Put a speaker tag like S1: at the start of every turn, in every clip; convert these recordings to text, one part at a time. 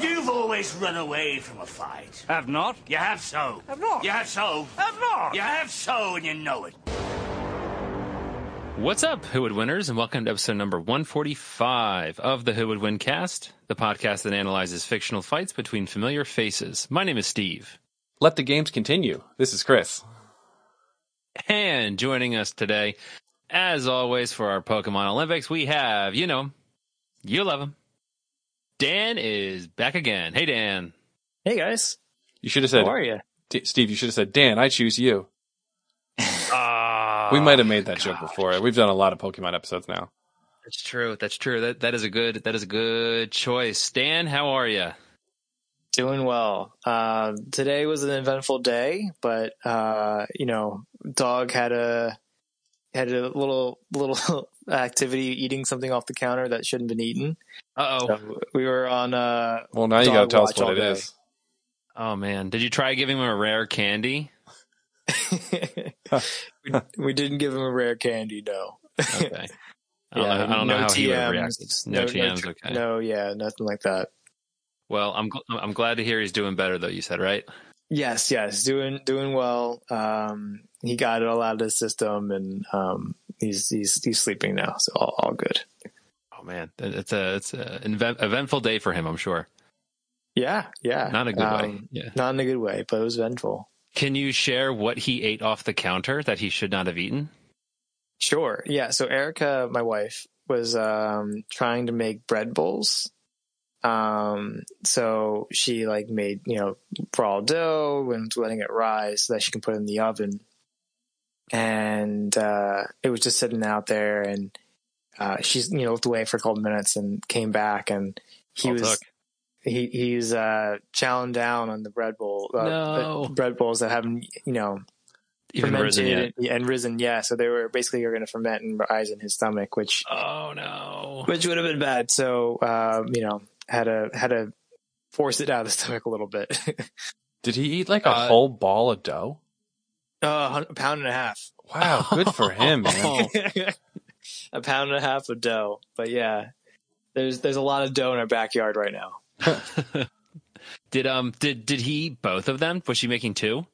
S1: You've always run away from a fight.
S2: Have not?
S1: You have so.
S2: Have not.
S1: You have so.
S2: Have not.
S1: You have so, and you know it.
S3: What's up, Who Would Winners, and welcome to episode number 145 of the Who Would Win cast, the podcast that analyzes fictional fights between familiar faces. My name is Steve.
S4: Let the games continue. This is Chris.
S3: And joining us today, as always, for our Pokemon Olympics, we have, you know, you love him. Dan is back again. Hey, Dan.
S5: Hey guys,
S4: You should have said,
S5: how are you?
S4: D- Steve, you should have said, Dan, I choose you.
S3: Ah,
S4: we might have made that joke before. We've done a lot of Pokemon episodes now.
S3: That's true. That's true. That that is a good that is a good choice. Dan, how are you?
S5: Doing well. Uh, today was an eventful day, but uh, you know, dog had a had a little little activity eating something off the counter that shouldn't have been eaten.
S3: Uh oh.
S5: So we were on. Uh,
S4: Well, now you got to tell us what
S5: all
S4: it
S5: day.
S4: is.
S3: Oh man, did you try giving him a rare candy?
S5: we, we didn't give him a rare candy, no.
S3: Okay. I don't
S5: Yeah,
S3: know, I don't know
S5: no
S3: how he would have reacted. No, TMs.
S5: tr-
S3: okay.
S5: No, yeah, nothing like that.
S3: Well, I'm gl- I'm glad to hear he's doing better though. You said right.
S5: Yes, yes, doing doing well. Um, he got it all out of his system, and um, he's he's he's sleeping now, so all, all good.
S3: Oh man, it's a it's an eventful day for him. I'm sure.
S5: Yeah, yeah.
S3: Not a good way.
S5: Um,
S3: Yeah.
S5: Not in a good way, but it was eventful.
S3: Can you share what he ate off the counter that he should not have eaten?
S5: Sure. Yeah. So Erica, my wife, was um, trying to make bread bowls. Um, so she like made you know raw dough and letting it rise so that she can put it in the oven. And uh, it was just sitting out there, and uh, she's you know looked away for a couple minutes and came back, and he
S3: All
S5: was
S3: took.
S5: he he's uh chowing down on the bread bowl uh,
S3: No.
S5: the bread bowls that haven't you know
S3: Even risen yet?
S5: fermented and, and risen yeah so they were basically going to ferment and rise in his stomach which
S3: Oh no.
S5: which would have been bad so um you know had to had to force it out of the stomach a little bit
S4: Did he eat like a
S3: Uh,
S4: whole ball of dough?
S5: Uh, a pound and a half
S4: Wow, good for him, man.
S5: a pound and a half of dough but yeah there's there's a lot of dough in our backyard right now
S3: Did um did did he eat both of them? Was she making two?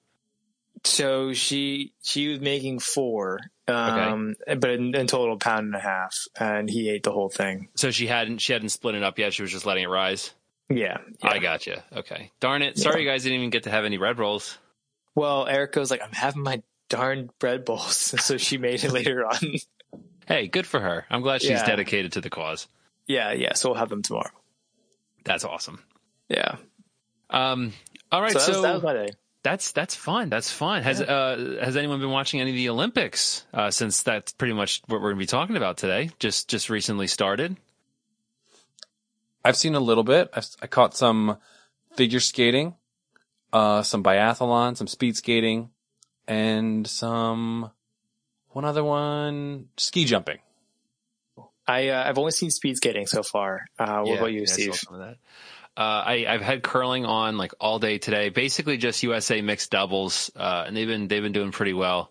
S5: So she she was making four, um, but in, in total pound and a half, and he ate the whole thing.
S3: So she hadn't she hadn't split it up yet. She was just letting it rise.
S5: Yeah.
S3: I got gotcha. Okay. Darn it. Sorry you guys didn't even get to have any red rolls.
S5: Well, Erica was like, "I'm having my darn bread bowls," so she made it later on.
S3: Hey, good for her. I'm glad she's
S5: Yeah.
S3: dedicated to the cause.
S5: yeah, yeah. So we'll have them tomorrow.
S3: That's awesome.
S5: Yeah.
S3: Um. All right.
S5: so
S3: So,
S5: that was, that was my day.
S3: that's that's fun. That's fun. Has uh has anyone been watching any of the Olympics? Uh, since that's pretty much what we're gonna be talking about today. Just just recently started.
S4: I've seen a little bit. I, I caught some figure skating, uh, some biathlon, some speed skating, and some one other one, ski jumping.
S5: I uh, I've only seen speed skating so far. Uh, what
S3: Yeah,
S5: about you,
S3: yeah, I saw
S5: Steve?
S3: some of that. Uh, I, I've had curling on like all day today. Basically, just USA mixed doubles, uh, and they've been they've been doing pretty well.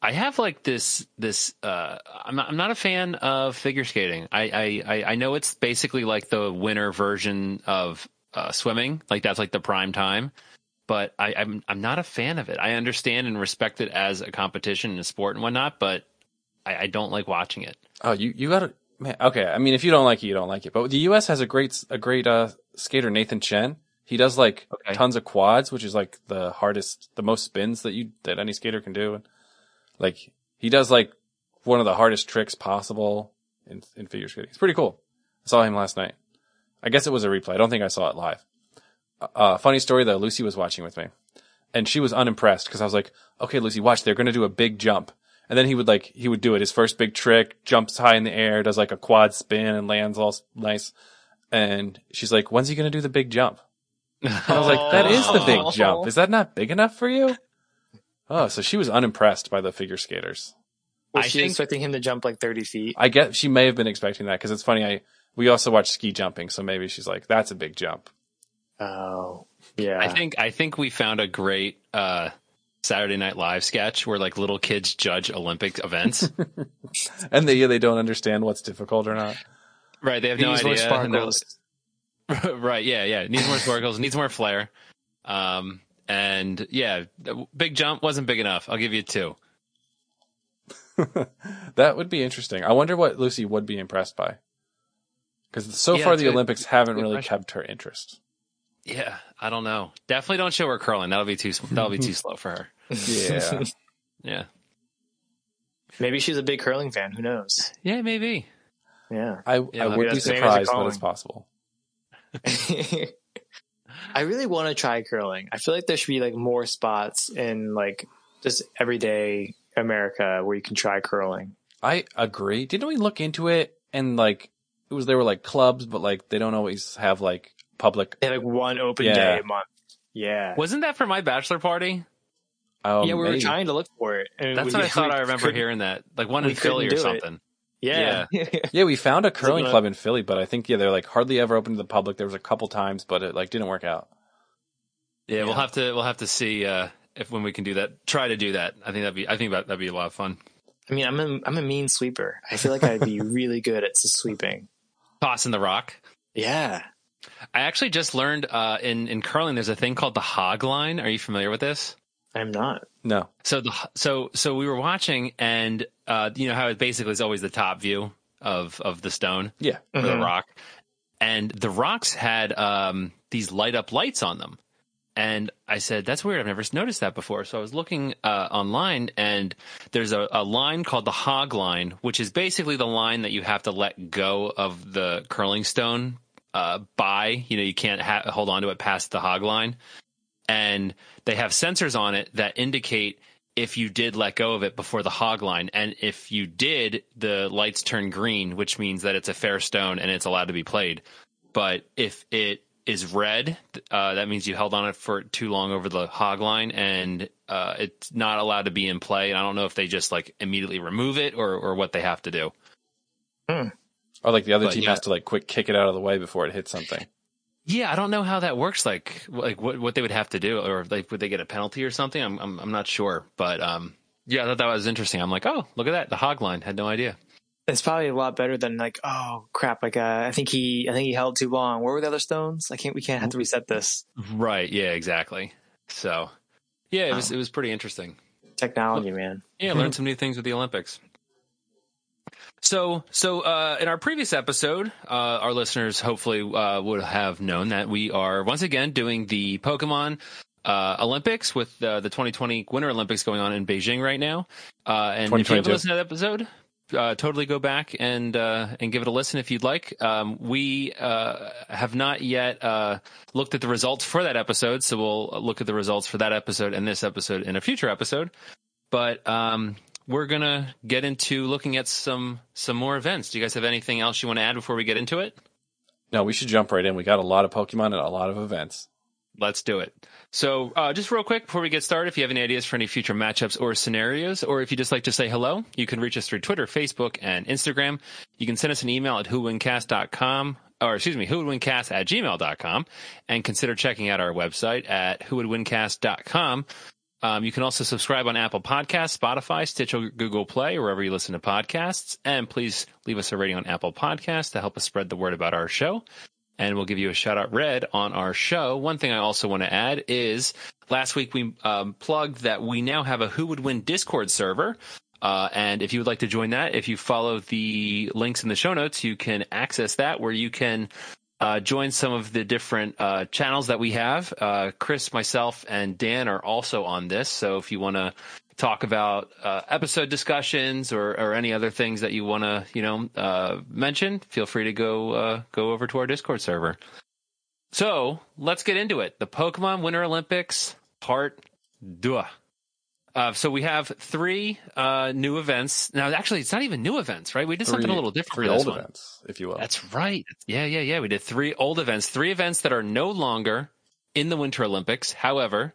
S3: I have like this this. Uh, I'm not I'm not a fan of figure skating. I I I- I know it's basically like the winter version of uh, swimming. Like that's like the prime time. But I, I'm I'm not a fan of it. I understand and respect it as a competition and a sport and whatnot, but I, I don't like watching it.
S4: Oh, you you got to man. Okay, I mean, if you don't like it, you don't like it. But the U.S. has a great a great uh, skater, Nathan Chen. He does like
S3: Okay.
S4: tons of quads, which is like the hardest, the most spins that you that any skater can do. And like he does like one of the hardest tricks possible in in figure skating. It's pretty cool. I saw him last night. I guess it was a replay. I don't think I saw it live. Uh, funny story though. Lucy was watching with me, and she was unimpressed because I was like, "Okay, Lucy, watch. They're going to do a big jump." And then he would like he would do it his first big trick, jumps high in the air, does like a quad spin and lands all nice. and she's like, "When's he going to do the big jump?" And I was like, "That is the big jump. Is that not big enough for you?" Oh, so she was unimpressed by the figure skaters.
S5: Was
S3: I
S5: she
S3: think-
S5: expecting him to jump like 30 feet?
S4: I guess she may have been expecting that because it's funny. I we also watch ski jumping, so maybe she's like, "That's a big jump."
S5: Oh, yeah.
S3: I think I think we found a great uh, Saturday Night Live sketch where like little kids judge Olympic events.
S4: And they they don't understand what's difficult or not.
S3: right? They have
S5: These
S3: no idea. and they're-
S5: sparkles.
S3: right? Yeah, yeah. Needs more sparkles. needs more flair. Um, and yeah, big jump wasn't big enough. I'll give you two.
S4: That would be interesting. I wonder what Lucy would be impressed by. Because so
S3: Yeah,
S4: far the Olympics haven't really
S3: question.
S4: kept her interest.
S3: Yeah, I don't know. Definitely don't show her curling. That'll be too. That'll be too slow for her.
S4: Yeah.
S3: Yeah.
S5: Maybe she's a big curling fan. Who knows?
S3: Yeah, maybe.
S5: Yeah.
S4: I,
S3: Yeah,
S4: I would be surprised, but it's possible.
S5: I really want to try curling. I feel like there should be like more spots in like just everyday America where you can try curling.
S4: I agree. Didn't we look into it and like it was there were like clubs, but like they don't always have like public.
S5: They have like one open
S4: Yeah.
S5: day a month. Yeah.
S3: Wasn't that for my bachelor party?
S4: Um,
S5: yeah, we were trying to look for it. and
S3: That's
S5: we-
S3: what I thought. I remember hearing that, like one in Philly or
S5: couldn't it.
S3: something.
S5: Yeah.
S4: Yeah, we found a curling
S5: gonna-
S4: club in Philly, but I think yeah they're like hardly ever open to the public. There was a couple times, but it like didn't work out.
S3: Yeah, we'll have to. We'll have to see uh, if when we can do that. Try to do that. I think that'd be. I think that, that'd be a lot of fun.
S5: I mean, I'm a, I'm a mean sweeper. I feel like I'd be really good at sweeping.
S3: Tossing the rock.
S5: Yeah.
S3: I actually just learned uh, in in curling. There's a thing called the hog line. Are you familiar with this?
S5: I'm not.
S4: No,
S3: So the so so we were watching, and uh, you know how it basically is always the top view of of the stone
S4: yeah,
S3: or the
S5: Mhm.
S3: rock, and the rocks had um, these light up lights on them. And I said, "That's weird. I've never noticed that before." So I was looking uh, online, and there's a, a line called the hog line, which is basically the line that you have to let go of the curling stone uh, by. You know, you can't ha- hold on to it past the hog line, and they have sensors on it that indicate if you did let go of it before the hog line, and if you did, the lights turn green, which means that it's a fair stone and it's allowed to be played. But if it is red, uh, that means you held on it for too long over the hog line, and uh, it's not allowed to be in play. And I don't know if they just like immediately remove it or or what they have to do.
S4: Or like the other
S3: But,
S4: team
S3: yeah.
S4: has to like quick kick it out of the way before it hits something.
S3: Yeah, I don't know how that works. Like, like what what they would have to do, or like would they get a penalty or something? I'm I'm, I'm not sure, but um, yeah, I thought that was interesting. I'm like, oh, look at that, the hog line. Had no idea.
S5: It's probably a lot better than like, oh crap, like uh, I think he I think he held too long. Where were the other stones? I can't we can't have to reset this.
S3: Right. Yeah. Exactly. So, yeah, it was it was pretty interesting.
S5: Technology, man.
S3: Yeah, learn some new things with the Olympics. So, so uh, in our previous episode, uh, our listeners hopefully uh, would have known that we are once again doing the Pokemon uh, Olympics with uh, the 2020 Winter Olympics going on in Beijing right now. Uh, and if you haven't listened to that episode, uh, totally go back and uh, and give it a listen if you'd like. Um, we uh, have not yet uh, looked at the results for that episode, so we'll look at the results for that episode and this episode in a future episode. But um, we're gonna get into looking at some some more events. Do you guys have anything else you want to add before we get into it?
S4: No, we should jump right in. We got a lot of Pokemon and a lot of events.
S3: Let's do it. So, uh, just real quick before we get started, if you have any ideas for any future matchups or scenarios, or if you just like to say hello, you can reach us through Twitter, Facebook, and Instagram. You can send us an email at whowouldwincast.com, or excuse me, whowouldwincast at gmail.com, and consider checking out our website at whowouldwincast.com. Um, you can also subscribe on Apple Podcasts, Spotify, Stitcher, Google Play, wherever you listen to podcasts. And please leave us a rating on Apple Podcasts to help us spread the word about our show and we'll give you a shout out read on our show. One thing I also want to add is last week we um, plugged that we now have a Who Would Win Discord server. Uh, and if you would like to join that, if you follow the links in the show notes, you can access that where you can uh, join some of the different uh, channels that we have. Uh, Chris, myself, and Dan are also on this. So if you want to talk about uh, episode discussions or, or any other things that you want to, you know, uh, mention, feel free to go uh, go over to our Discord server. So let's get into it. The Pokemon Winter Olympics Part Deux. Uh, so we have three uh, new events. Now, actually, it's not even new events, right? We did something a little different.
S4: Three
S3: for this
S4: old
S3: one.
S4: events, if you will.
S3: That's right. Yeah, yeah, yeah. We did three old events, three events that are no longer in the Winter Olympics. However,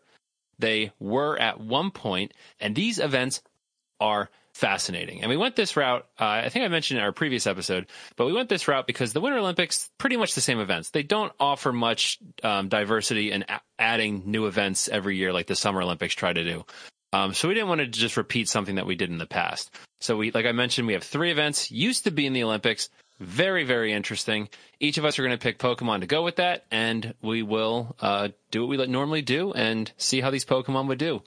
S3: they were at one point, and these events are fascinating. And we went this route. Uh, I think I mentioned in our previous episode, but we went this route because the Winter Olympics pretty much the same events. They don't offer much um, diversity and a- adding new events every year like the Summer Olympics try to do. Um, so we didn't want to just repeat something that we did in the past. So we, like I mentioned, we have three events used to be in the Olympics. Very, very interesting. Each of us are going to pick Pokemon to go with that, and we will uh, do what we normally do and see how these Pokemon would do.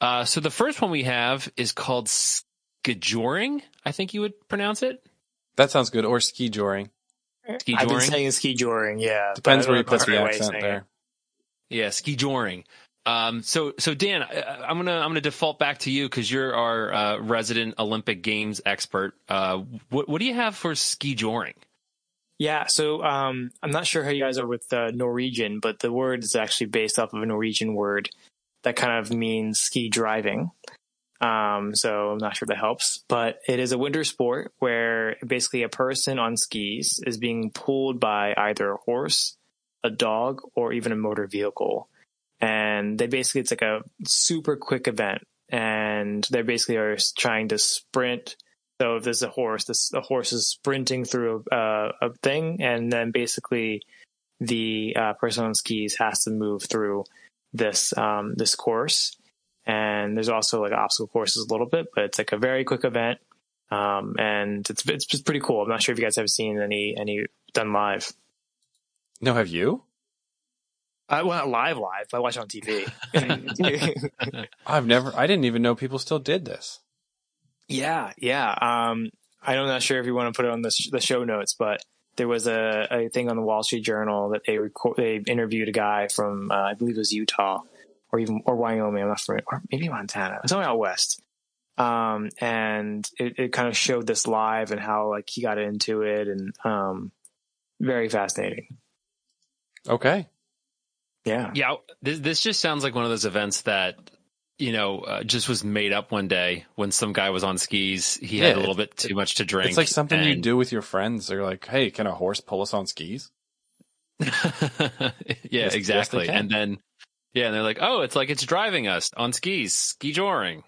S3: Uh, so the first one we have is called Skijoring. I think you would pronounce it.
S4: That sounds good. Or ski joring.
S3: Ski
S5: I've been saying ski joring, yeah.
S4: Depends where you put the
S5: right way of
S4: accent there.
S5: it.
S3: Yeah, Skijoring. Um, so, so Dan, I, I'm gonna I'm gonna default back to you because you're our uh, resident Olympic Games expert. Uh, what what do you have for ski joring?
S5: Yeah, so um, I'm not sure how you guys are with uh, Norwegian, but the word is actually based off of a Norwegian word that kind of means ski driving. Um, so I'm not sure that helps, but it is a winter sport where basically a person on skis is being pulled by either a horse, a dog, or even a motor vehicle. And they basically, it's like a super quick event and they basically are trying to sprint so if there's a horse, this the horse is sprinting through a, a thing, and then basically the uh, person on skis has to move through this um, this course. And there's also like obstacle courses a little bit, but it's like a very quick event, um, and it's it's pretty cool. I'm not sure if you guys have seen any any done live.
S4: No, have you?
S5: I well, not live live. I watch it on TV.
S4: I've never. I didn't even know people still did this.
S5: Yeah, yeah. Um, I'm not sure if you want to put it on the, sh- the show notes, but there was a, a thing on the Wall Street Journal that they record, they interviewed a guy from uh, I believe it was Utah or even or Wyoming. I'm not sure, or maybe Montana, It's somewhere out west. Um, and it, it kind of showed this live and how like he got into it, and um, very fascinating.
S4: Okay.
S5: Yeah,
S3: Yeah, this this just sounds like one of those events that you know uh, just was made up one day when some guy was on skis. He had a little bit too much to drink.
S4: It's like something you do with your friends. They're like, "Hey, can a horse pull us on skis?"
S3: yeah,
S4: yes,
S3: exactly.
S4: they can.
S3: and then yeah, and they're like, oh, it's like it's driving us on skis, ski joring.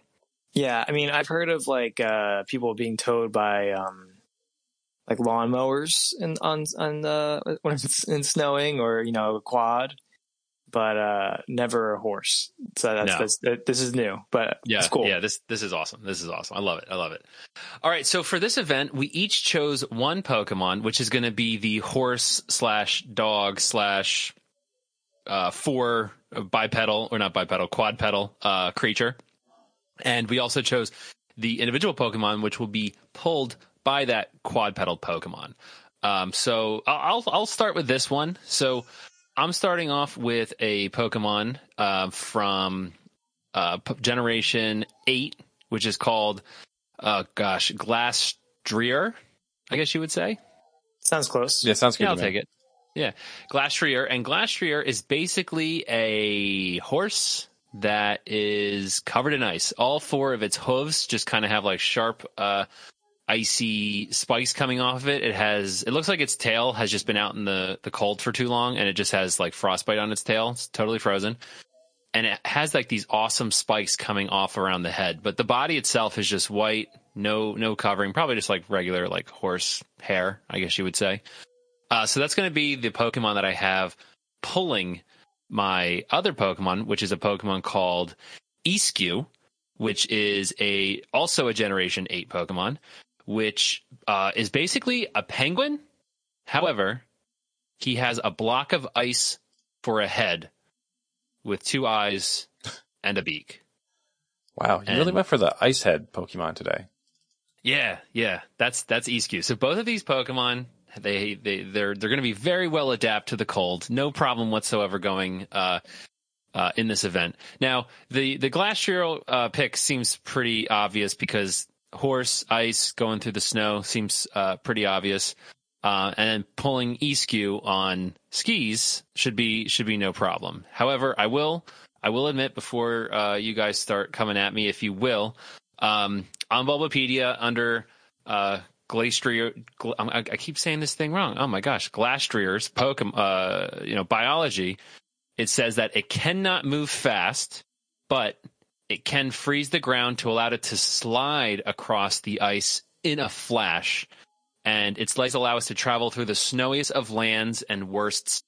S5: Yeah, I mean, I've heard of like uh, people being towed by um, like lawnmowers in on on uh, when it's in snowing or you know a quad, but uh, never a horse. So that's,
S3: No.
S5: that's that, this is new, but
S3: Yeah,
S5: it's cool.
S3: yeah. This this is awesome. This is awesome. I love it. I love it. All right, so for this event, we each chose one Pokemon, which is going to be the horse slash dog slash uh, four bipedal or not bipedal quadpedal uh, creature, and we also chose the individual Pokemon, which will be pulled by that quadpedal Pokemon. Um, so I'll I'll start with this one. So I'm starting off with a Pokemon uh, from uh, Generation Eight, which is called, uh, gosh, Glass Dreer, I guess you would say.
S5: Sounds close.
S4: Yeah, sounds good.
S3: Yeah, I'll
S4: to me.
S3: take it. Yeah, Glastrier, and Glastrier is basically a horse that is covered in ice. All four of its hooves just kind of have like sharp, uh, icy spikes coming off of it. It has, it looks like its tail has just been out in the the cold for too long, and it just has like frostbite on its tail. It's totally frozen, and it has like these awesome spikes coming off around the head. But the body itself is just white, no no covering, probably just like regular like horse hair, I guess you would say. Uh, so that's going to be the Pokemon that I have pulling my other Pokemon, which is a Pokemon called Eskew, which is a also a Generation Eight Pokemon, which uh, is basically a penguin. However, he has a block of ice for a head, with two eyes and a beak.
S4: Wow, you really went for the ice head Pokemon today.
S3: Yeah, yeah, that's that's Eskew. So both of these Pokemon, they they they're they're going to be very well adapt to the cold. No problem whatsoever going uh, uh, in this event. Now the the Glacial uh, pick seems pretty obvious because horse ice going through the snow seems uh, pretty obvious. Uh, and pulling Eskew on skis should be should be no problem. However, I will I will admit before uh, you guys start coming at me, if you will, um, on Bulbapedia under uh, Glastrier, gl- I, I keep saying this thing wrong. Oh my gosh, Glastrier's Pokemon, uh, you know, biology. It says that it cannot move fast, but it can freeze the ground to allow it to slide across the ice in a flash. And its legs allow us to travel through the snowiest of lands and worsts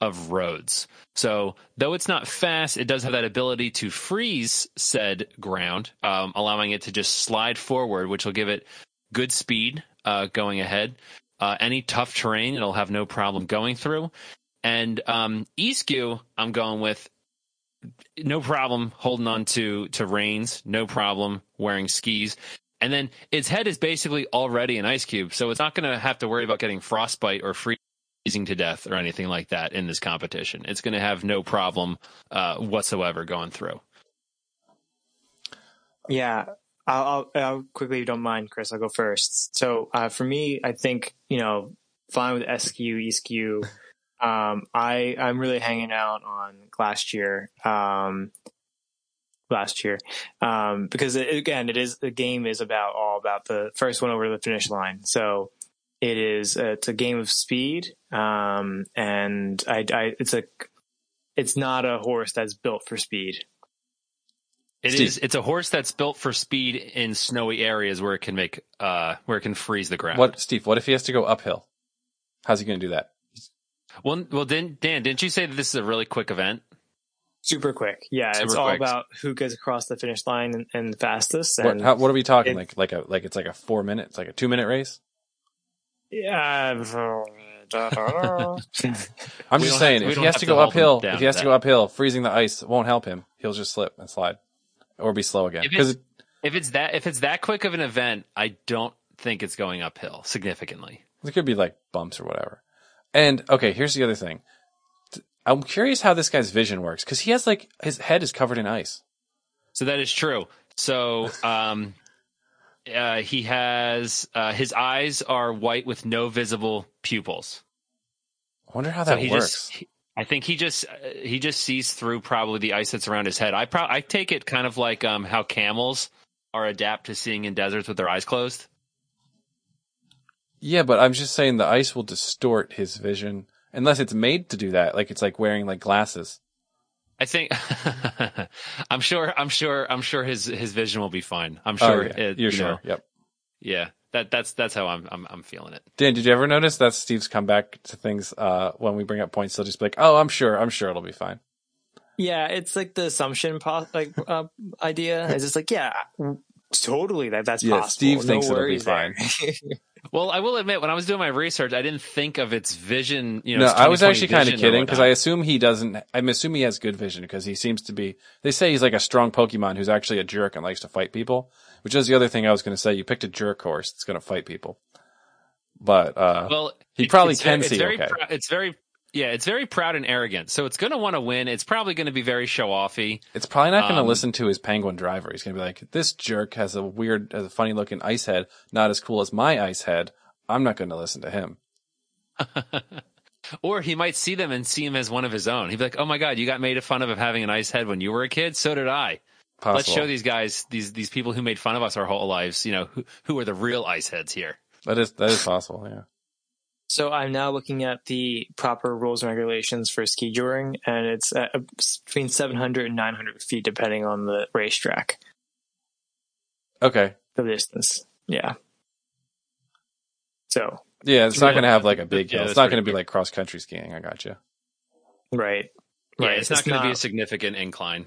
S3: of roads. So, though it's not fast, it does have that ability to freeze said ground, um, allowing it to just slide forward, which will give it good speed uh, going ahead. Uh, any tough terrain, it'll have no problem going through. And um, Eskew, I'm going with no problem holding on to to reins, no problem wearing skis. And then its head is basically already an ice cube, so it's not going to have to worry about getting frostbite or freezing to death or anything like that in this competition. It's going to have no problem uh, whatsoever going through.
S5: Yeah, I'll, I'll, I'll quickly, if you don't mind, Chris, I'll go first. So uh, for me, I think you know, fine with SQ, ESQ. Um, I I'm really hanging out on Glastrier. Um, Glastrier, um, because it, again, it is the game is about all about the first one over the finish line. So it is it's a game of speed, um, and I, I it's a it's not a horse that's built for speed.
S3: It
S4: Steve.
S3: is. It's a horse that's built for speed in snowy areas where it can make uh where it can freeze the ground.
S4: What, Steve? What if he has to go uphill? How's he going to do that?
S3: Well, well, Dan, Dan, didn't you say that this is a really quick event?
S5: Super quick, yeah. it's
S3: Super
S5: all about who gets across the finish line and, and the fastest.
S4: What,
S5: And
S4: how, what are we talking?
S5: it-
S4: like, like a, like it's like a four minute, it's like a two minute race.
S5: yeah,
S4: I'm just saying,
S3: have- we
S4: if he
S3: don't
S4: has
S3: have
S4: to
S3: to
S4: go uphill, if he has
S3: to
S4: to go uphill, freezing the ice won't help him. He'll just slip and slide, or be slow again. Because
S3: it's, if it's that if it's that quick of an event, I don't think it's going uphill significantly.
S4: It could be like bumps or whatever. And okay, here's the other thing. I'm curious how this guy's vision works because he has like his head is covered in ice.
S3: So that is true. So um, uh, he has uh, his eyes are white with no visible pupils.
S4: I wonder how
S3: So
S4: that
S3: he
S4: works.
S3: just, he- I think he just uh, he just sees through probably the ice that's around his head. I pro- I take it kind of like um, how camels are adapt to seeing in deserts with their eyes closed.
S4: Yeah, but I'm just saying the ice will distort his vision unless it's made to do that. Like it's like wearing like glasses.
S3: I think I'm sure I'm sure I'm sure his his vision will be fine. I'm
S4: Oh,
S3: sure
S4: yeah.
S3: it,
S4: You're
S3: you
S4: sure.
S3: know,
S4: Yep.
S3: yeah. That that's that's how I'm I'm I'm feeling it.
S4: Dan, did you ever notice that Steve's come back to things uh, when we bring up points? He'll just be like, "Oh, I'm sure. I'm sure it'll be fine."
S5: yeah, it's like the assumption po- like uh, idea. It's just like yeah, totally that that's
S4: Yeah,
S5: possible.
S4: Steve
S5: no
S4: thinks it'll be
S5: worries there.
S3: Well, I will admit when I was doing my research, I didn't think of its vision. You know,
S4: No, I was actually kind of kidding because I assume he doesn't. I'm assuming he has good vision because he seems to be. They say he's like a strong Pokemon who's actually a jerk and likes to fight people, which is the other thing I was going to say. You picked a jerk horse that's going to fight people, but uh,
S3: well,
S4: he probably
S3: it's
S4: can
S3: very,
S4: see
S3: very,
S4: okay.
S3: it's very, yeah, it's very proud and arrogant. So it's going to want to win. It's probably going to be very show offy.
S4: It's probably not going to
S3: Um,
S4: listen to his penguin driver. He's going to be like, "This jerk has a weird, has a funny looking ice head, not as cool as my ice head. I'm not going to listen to him."
S3: Or he might see them and see him as one of his own. He'd be like, "Oh my god, you got made fun of of having an ice head when you were a kid. So did I.
S4: Possible.
S3: Let's show these guys, these these people who made fun of us our whole lives. You know, who, who are the real ice heads here."
S4: That is that is possible. Yeah.
S5: So I'm now looking at the proper rules and regulations for ski joring, and it's at uh, between 700 and 900 feet, depending on the racetrack,
S4: Okay.
S5: the distance. Yeah. So
S4: Yeah, it's not going to have like a big
S3: Yeah,
S4: hill. It's not going to be
S3: quick.
S4: like cross country skiing. I got you.
S5: right,
S3: Yeah,
S5: right.
S3: it's not going to be a significant incline.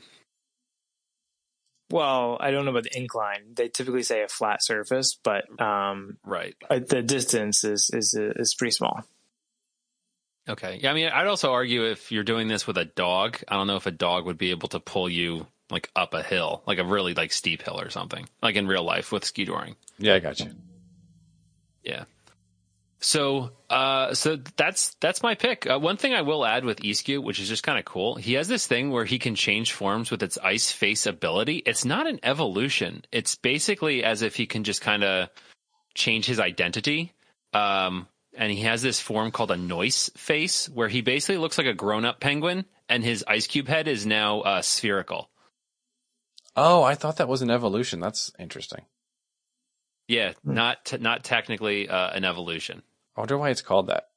S5: Well. I don't know about the incline. They typically say a flat surface, but um,
S3: Right.
S5: uh, the distance is is is pretty small.
S3: Okay. Yeah, I mean, I'd also argue if you're doing this with a dog, I don't know if a dog would be able to pull you like up a hill, like a really like steep hill or something, like in real life with ski joring.
S4: Yeah, I got you.
S3: Yeah. So, uh, so that's that's my pick. Uh, one thing I will add with Eskew, which is just kind of cool, he has this thing where he can change forms with its ice face ability. It's not an evolution. It's basically as if he can just kind of change his identity. Um, and he has this form called a Noice Face, where he basically looks like a grown up penguin, and his ice cube head is now uh, spherical.
S4: Oh, I thought that was an evolution. That's interesting.
S3: Yeah, not t- not technically uh, an evolution.
S4: I wonder why it's called that.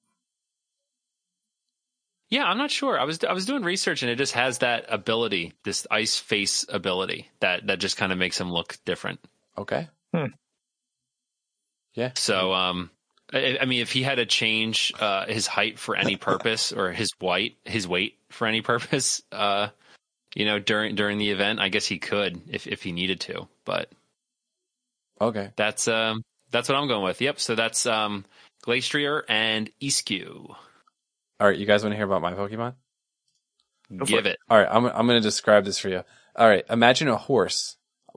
S3: Yeah, I'm not sure. I was I was doing research and it just has that ability, this ice face ability that that just kind of makes him look different.
S4: Okay.
S5: Hmm.
S4: Yeah.
S3: So, um, I, I mean, if he had to change uh, his height for any purpose or his weight, his weight for any purpose, uh, you know, during during the event, I guess he could if if he needed to. But
S4: Okay.
S3: that's um that's what I'm going with. Yep. So that's um Glastrier and Eskew.
S4: All right. You guys want to hear about my Pokemon?
S3: Give it.
S4: All right. I'm I'm going to describe this for you. All right. Imagine a horse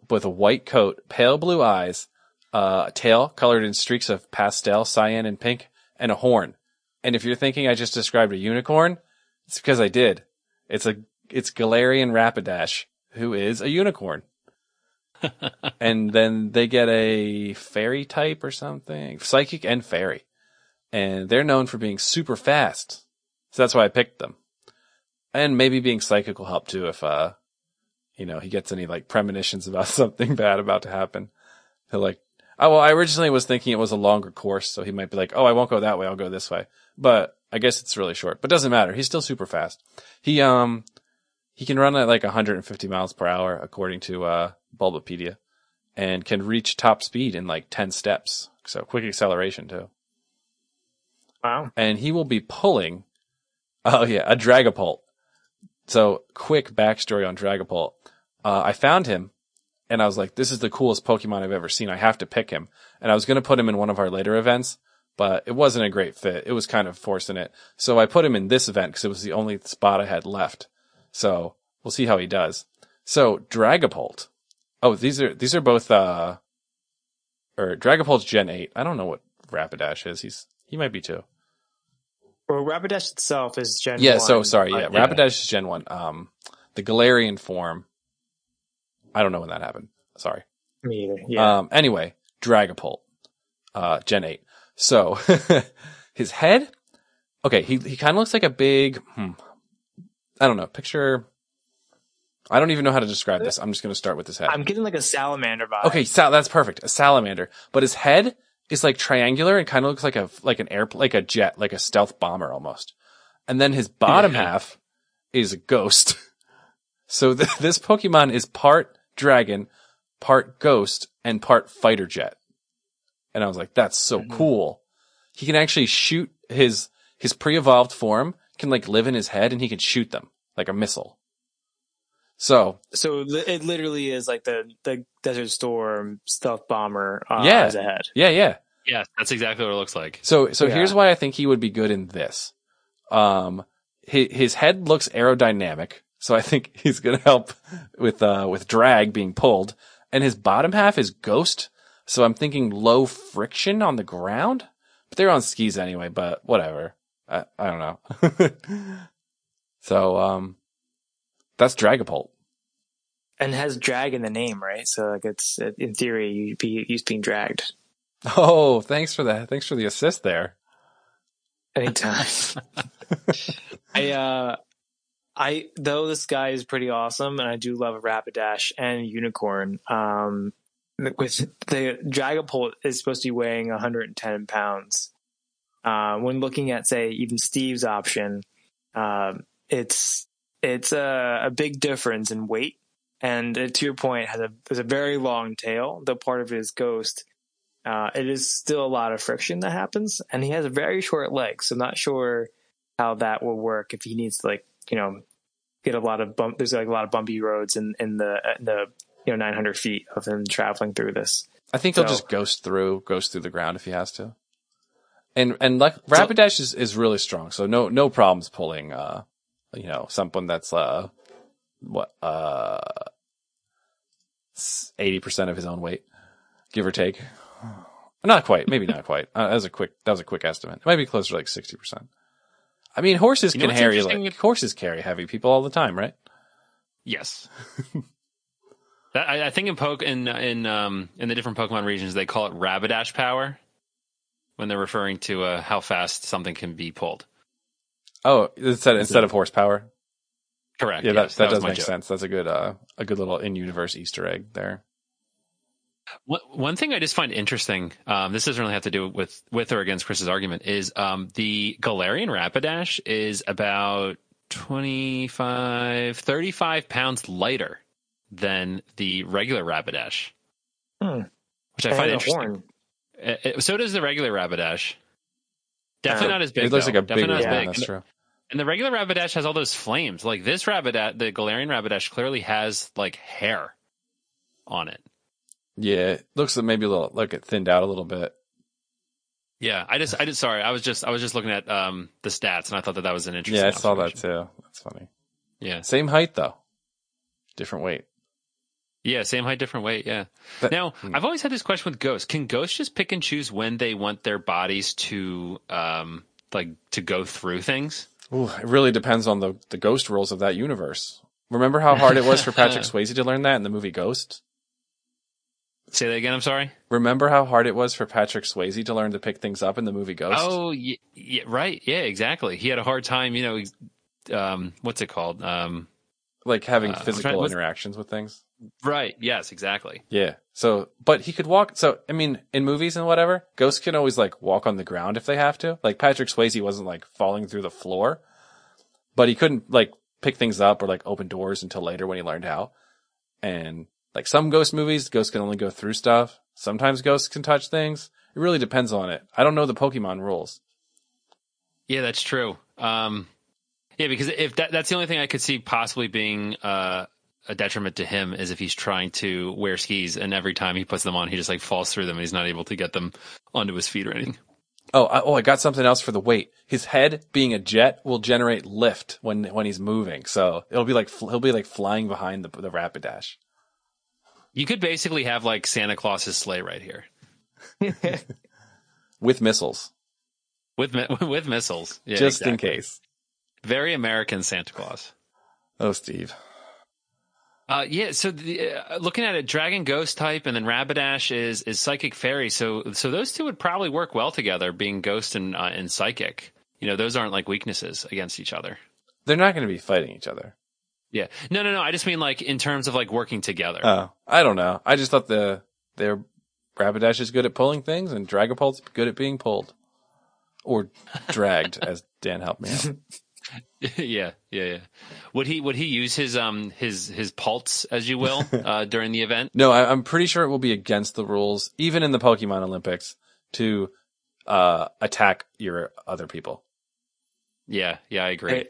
S4: with a white coat, pale blue eyes, uh, a tail colored in streaks of pastel, cyan, and pink, and a horn. And if you're thinking I just described a unicorn, it's because I did. It's a it's Galarian Rapidash, who is a unicorn. And then they get a fairy type or something, psychic and fairy, and they're known for being super fast. So that's why I picked them. And maybe being psychic will help too if uh you know, he gets any like premonitions about something bad about to happen. He'll like, oh, well, I originally was thinking it was a longer course, so he might be like, oh, I won't go that way, I'll go this way. But I guess it's really short, but doesn't matter. He's still super fast. He, um, he can run at like 150 miles per hour according to, uh, Bulbapedia and can reach top speed in like 10 steps. So quick acceleration too.
S5: Wow.
S4: And he will be pulling, oh yeah, a Dragapult. So quick backstory on Dragapult. Uh, I found him and I was like, this is the coolest Pokemon I've ever seen. I have to pick him. And I was going to put him in one of our later events, but it wasn't a great fit. It was kind of forcing it. So I put him in this event because it was the only spot I had left. So we'll see how he does. So Dragapult. Oh, these are, these are both, uh, or Dragapult's Gen 8. I don't know what Rapidash is. He's, he might be too.
S5: Well, Rapidash itself is Gen
S4: Yeah,
S5: 1.
S4: so sorry. Yeah,
S5: but
S4: Rapidash is Gen 1. Um, the Galarian form. I don't know when that happened. Sorry.
S5: Me either. Yeah.
S4: Um, anyway, Dragapult, uh, Gen 8. So, his head, okay, he, he kind of looks like a big, hmm, I don't know, picture, I don't even know how to describe this. I'm just going to start with his head.
S5: I'm getting like a salamander vibe.
S4: Okay, sal- that's perfect. A salamander, but his head is like triangular and kind of looks like a like an air like a jet, like a stealth bomber almost. And then his bottom half is a ghost. so th- this Pokemon is part dragon, part ghost, and part fighter jet. And I was like, that's so mm-hmm. cool. He can actually shoot his his pre-evolved form can like live in his head and he can shoot them like a missile. So
S5: So it literally is like the the Desert Storm stealth bomber uh,
S4: Yeah.
S5: as a head.
S4: yeah, yeah.
S3: Yeah, that's exactly what it looks like.
S4: So, so
S5: Yeah.
S4: here's why I think he would be good in this. Um, his, his head looks aerodynamic, so I think he's gonna help with, uh, with drag being pulled. And his bottom half is ghost, so I'm thinking low friction on the ground. But they're on skis anyway, but whatever. I, I don't know. so, um, that's Dragapult.
S5: And has drag in the name, right? So like it's in theory you'd be used being dragged
S4: Oh, thanks for that. Thanks for the assist there.
S5: anytime. I uh I though this guy is pretty awesome and I do love Rapidash and Unicorn. Um with the Dragapult is supposed to be weighing 110 pounds. Uh, when looking at say even Steve's option, um, it's it's a, a big difference in weight, and uh, to your point, has a has a very long tail. Though part of it is ghost, uh, it is still a lot of friction that happens, and he has a very short leg. So I'm not sure how that will work if he needs to like you know get a lot of bump. There's like a lot of bumpy roads in in the in the you know 900 feet of him traveling through this.
S4: I think he'll just ghost through, ghost through the ground if he has to. And and like Rapidash is, is really strong, so no no problems pulling uh you know someone that's uh what uh eighty percent of his own weight, give or take. Not quite, maybe not quite. Uh, that was a quick that was a quick estimate. It might be closer to like sixty percent. I mean, horses
S3: You
S4: can carry like horses carry heavy people all the time, right?
S3: Yes. I, I think in poke in in um in the different Pokemon regions they call it Rapidash power when they're referring to uh, how fast something can be pulled.
S4: Oh, instead instead of horsepower.
S3: Correct.
S4: Yeah, that,
S3: yes,
S4: that,
S3: was
S4: does make
S3: joke.
S4: sense. That's a good uh, a good little in universe Easter egg there.
S3: One, one thing I just find interesting, um, this doesn't really have to do with with or against Chris's argument, is um, the Galarian Rapidash is about 25, 35 pounds lighter than the regular Rapidash,
S5: Hmm.
S3: which I
S5: And
S3: find interesting.
S5: horn.
S3: Uh, uh, so does the regular Rapidash. Definitely not as big.
S4: it looks
S3: though.
S4: like a
S3: Definitely
S4: bigger
S3: not as big.
S4: That's
S3: And-
S4: true.
S3: And the regular Rapidash has all those flames. Like this Rapidash, the Galarian Rapidash clearly has like hair on it.
S4: Yeah, it looks maybe a little like it thinned out a little bit.
S3: Yeah, I just, I just, sorry, I was just, I was just looking at um the stats, and I thought that that was an interesting.
S4: Yeah, I saw that too. That's funny.
S3: Yeah,
S4: Same height though, different weight.
S3: Yeah, same height, different weight. Yeah.
S4: That-
S3: now,
S4: hmm.
S3: I've always had this question with ghosts. Can ghosts just pick and choose when they want their bodies to, um, like to go through things?
S4: Ooh, it really depends on the the ghost rules of that universe. Remember how hard it was for Patrick Swayze to learn that in the movie Ghost?
S3: Say that again. I'm sorry.
S4: Remember how hard it was for Patrick Swayze to learn to pick things up in the movie Ghost?
S3: Oh, yeah, yeah, right. Yeah, exactly. He had a hard time. You know, um, what's it called? Um,
S4: like having
S3: uh,
S4: physical interactions with things.
S3: Right. Yes, exactly.
S4: Yeah. So, but he could walk. So, I mean, in movies and whatever, ghosts can always like walk on the ground if they have to. Like Patrick Swayze wasn't like falling through the floor, but he couldn't like pick things up or like open doors until later when he learned how. And like some ghost movies, ghosts can only go through stuff. Sometimes ghosts can touch things. It really depends on it. I don't know the Pokemon rules.
S3: Yeah, that's true. Um, yeah, because if that, that's the only thing I could see possibly being uh, a detriment to him is if he's trying to wear skis and every time he puts them on, he just like falls through them and he's not able to get them onto his feet or anything.
S4: Oh, I, oh, I got something else for the weight. His head, being a jet, will generate lift when when he's moving. So it'll be like he'll be like flying behind the the Rapidash.
S3: You could basically have like Santa Claus's sleigh right here
S4: with missiles,
S3: with with missiles, yeah,
S4: just in case.
S3: Very American Santa Claus.
S4: Oh, Steve.
S3: Uh, yeah, so the, uh, looking at it, Dragon Ghost type, and then Rapidash is is Psychic Fairy. So so those two would probably work well together, being Ghost and uh, and Psychic. You know, those aren't like weaknesses against each other.
S4: They're not going to be fighting each other.
S3: Yeah, no, no, no. I just mean like in terms of like working together.
S4: Oh, I don't know. I just thought the their Rapidash is good at pulling things, and Dragapult's good at being pulled or dragged, as Dan helped me out.
S3: yeah, yeah, yeah. Would he would he use his um his his pulse, as you will, uh, during the event?
S4: No, I, I'm pretty sure it will be against the rules, even in the Pokemon Olympics, to uh, attack your other people.
S3: Yeah, yeah, I agree.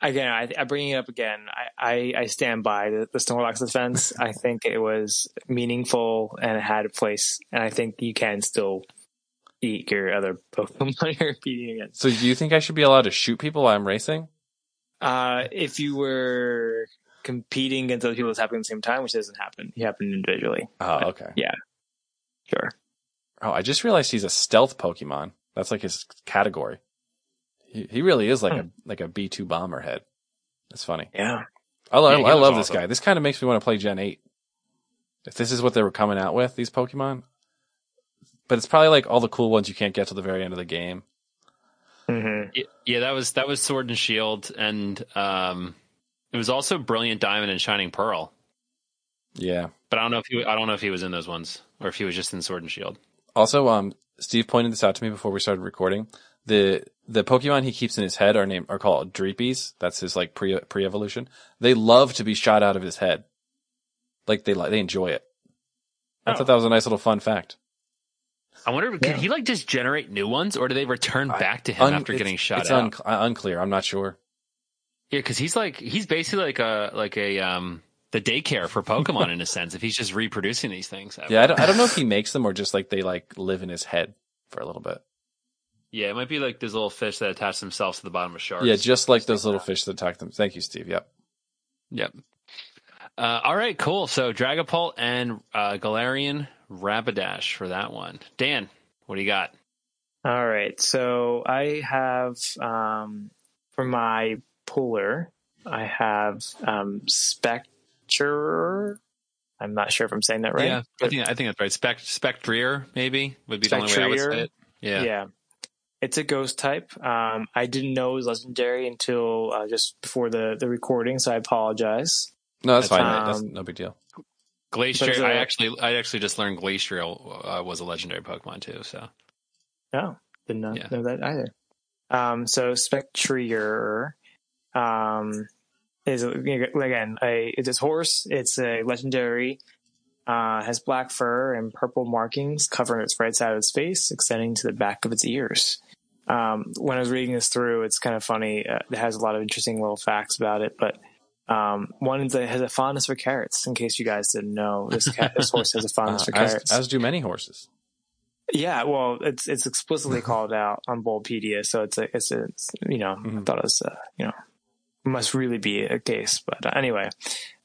S5: I, again, I, I bring it up again. I, I, I stand by the, the Snorlax defense. I think it was meaningful and it had a place, and I think you can still eat your other Pokemon you're competing against.
S4: So, do you think I should be allowed to shoot people while I'm racing?
S5: Uh, if you were competing against other people that's happening at the same time, which doesn't happen, you happen individually.
S4: Oh, okay.
S5: Yeah, sure.
S4: Oh, I just realized he's a stealth Pokemon. That's like his category. He he really is like a like a B two bomber head. That's funny.
S5: Yeah.
S4: I, lo-
S3: Yeah,
S4: I love this guy. This kind of makes me want to play Gen 8. If this is what they were coming out with, these Pokemon. But it's probably like all the cool ones you can't get to the very end of the game.
S5: Mm-hmm.
S3: Y- Yeah, that was that was Sword and Shield, and um, it was also Brilliant Diamond and Shining Pearl.
S4: Yeah.
S3: But I don't know if he I don't know if he was in those ones or if he was just in Sword and Shield.
S4: Also, um, Steve pointed this out to me before we started recording. The the Pokemon he keeps in his head are named are called Dreepies. That's his like pre pre evolution. They love to be shot out of his head. Like they like they enjoy it. I
S5: Oh.
S4: thought that was a nice little fun fact.
S3: I wonder, can he like just generate new ones, or do they return back to him
S4: Un-
S3: after getting shot
S4: it's
S3: out?
S4: unc- uh, unclear. I'm not sure.
S3: yeah, because he's like he's basically like a like a um the daycare for Pokemon in a sense. If he's just reproducing these things,
S4: Yeah, I don't, I don't know if he makes them or just like they like live in his head for a little bit.
S3: yeah, it might be like those little fish that attach themselves to the bottom of sharks.
S4: Yeah, just like those little fish that attack them. Thank you, Steve. Yep.
S3: Yep. Uh, all right, cool. So Dragapult and uh, Galarian Rapidash for that one. Dan, what do you got?
S5: All right. So I have um, for my puller, I have um, Spectre. I'm not sure if I'm saying that right.
S3: Yeah, I think I think that's right. Spect Spectrier maybe would be the only way I would say it. Yeah.
S5: yeah. it's a ghost type. Um, I didn't know it was legendary until uh, just before the the recording, so I apologize.
S4: No, that's fine.
S5: Um,
S4: that's no big deal.
S3: Glacier. I actually, I actually just learned Glacial uh, was a legendary Pokemon too. So
S5: No, did not
S3: Yeah.
S5: know that either. Um, so Spectrier um, is again a it's this horse. It's a legendary. Uh, has black fur and purple markings covering its right side of its face, extending to the back of its ears. Um, when I was reading this through, it's kind of funny. Uh, it has a lot of interesting little facts about it, but um, one that has a fondness for carrots. In case you guys didn't know, this cat, this horse has a fondness
S4: Uh,
S5: for
S4: as,
S5: carrots.
S4: as do many horses.
S5: Yeah, well, it's it's explicitly called out on Bulbapedia, so it's a it's a it's, you know I thought it was uh, you know must really be a case, but uh, anyway,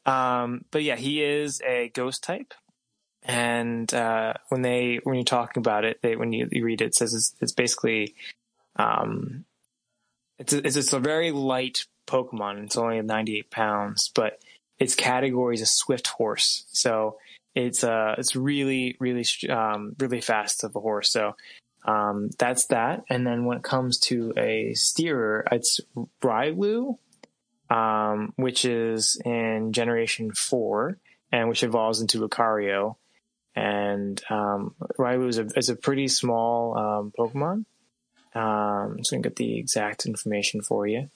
S5: um, but yeah, he is a ghost type, and uh, when they when you're talking about it, they when you, you read it, it says it's, it's basically um, it's a, it's just a very light Pokemon. It's only 98 pounds, but its category is a swift horse, so it's uh it's really really um really fast of a horse. So um that's that. And then when it comes to a steerer it's Riolu um which is in generation 4 and which evolves into Lucario. And um Riolu is a is a pretty small um pokemon. Um so I can get the exact information for you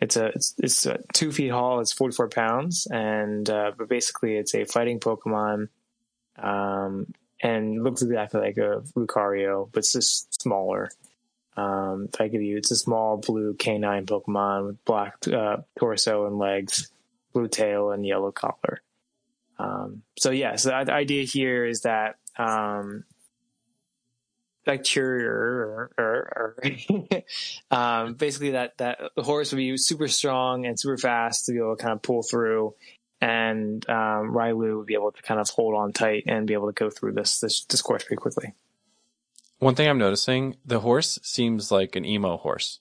S5: it's a it's it's uh, two feet tall. It's forty four pounds, and uh, but basically it's a fighting Pokemon, um, and looks exactly like a Lucario, but it's just smaller. Um, if I give you, it's a small blue canine Pokemon with black uh, torso and legs, blue tail, and yellow collar. Um, so yeah, so the idea here is that um, bacteria or, or, or um, basically that that the horse would be super strong and super fast to be able to kind of pull through and um, Riolu would be able to kind of hold on tight and be able to go through this this, this course pretty quickly.
S4: One thing I'm noticing, the horse seems like an emo horse.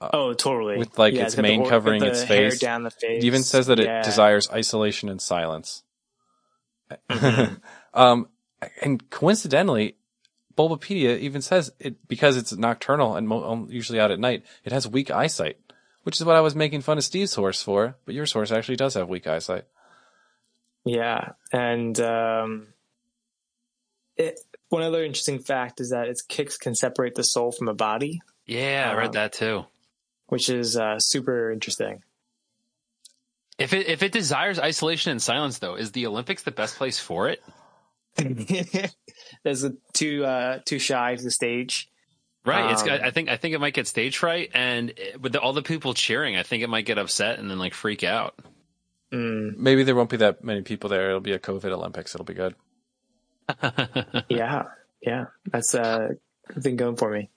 S5: Oh, totally.
S4: With like
S5: Yeah,
S4: its
S5: the
S4: mane
S5: hor-
S4: covering its
S5: the
S4: face.
S5: down the face.
S4: It even says that
S5: Yeah.
S4: it desires isolation and silence.
S5: Mm-hmm.
S4: um, and coincidentally, Bulbapedia even says it because it's nocturnal and mo- um, usually out at night. It has weak eyesight, which is what I was making fun of Steve's horse for. But your horse actually does have weak eyesight.
S5: Yeah, and um, it, one other interesting fact is that its kicks can separate the soul from the body,
S3: yeah, I read
S5: Um,
S3: that too.
S5: which is uh, super interesting.
S3: If it if it desires isolation and silence, though, is the Olympics the best place for it?
S5: There's a too uh, too shy to the stage.
S3: Right. it's.
S5: Um,
S3: I think. I think it might get stage fright, and it- with the, all the people cheering, I think it might get upset and then like freak out.
S5: Mm,
S4: Maybe there won't be that many people there. It'll be a COVID Olympics. It'll be good.
S5: yeah, yeah, that's uh, good thing going for me.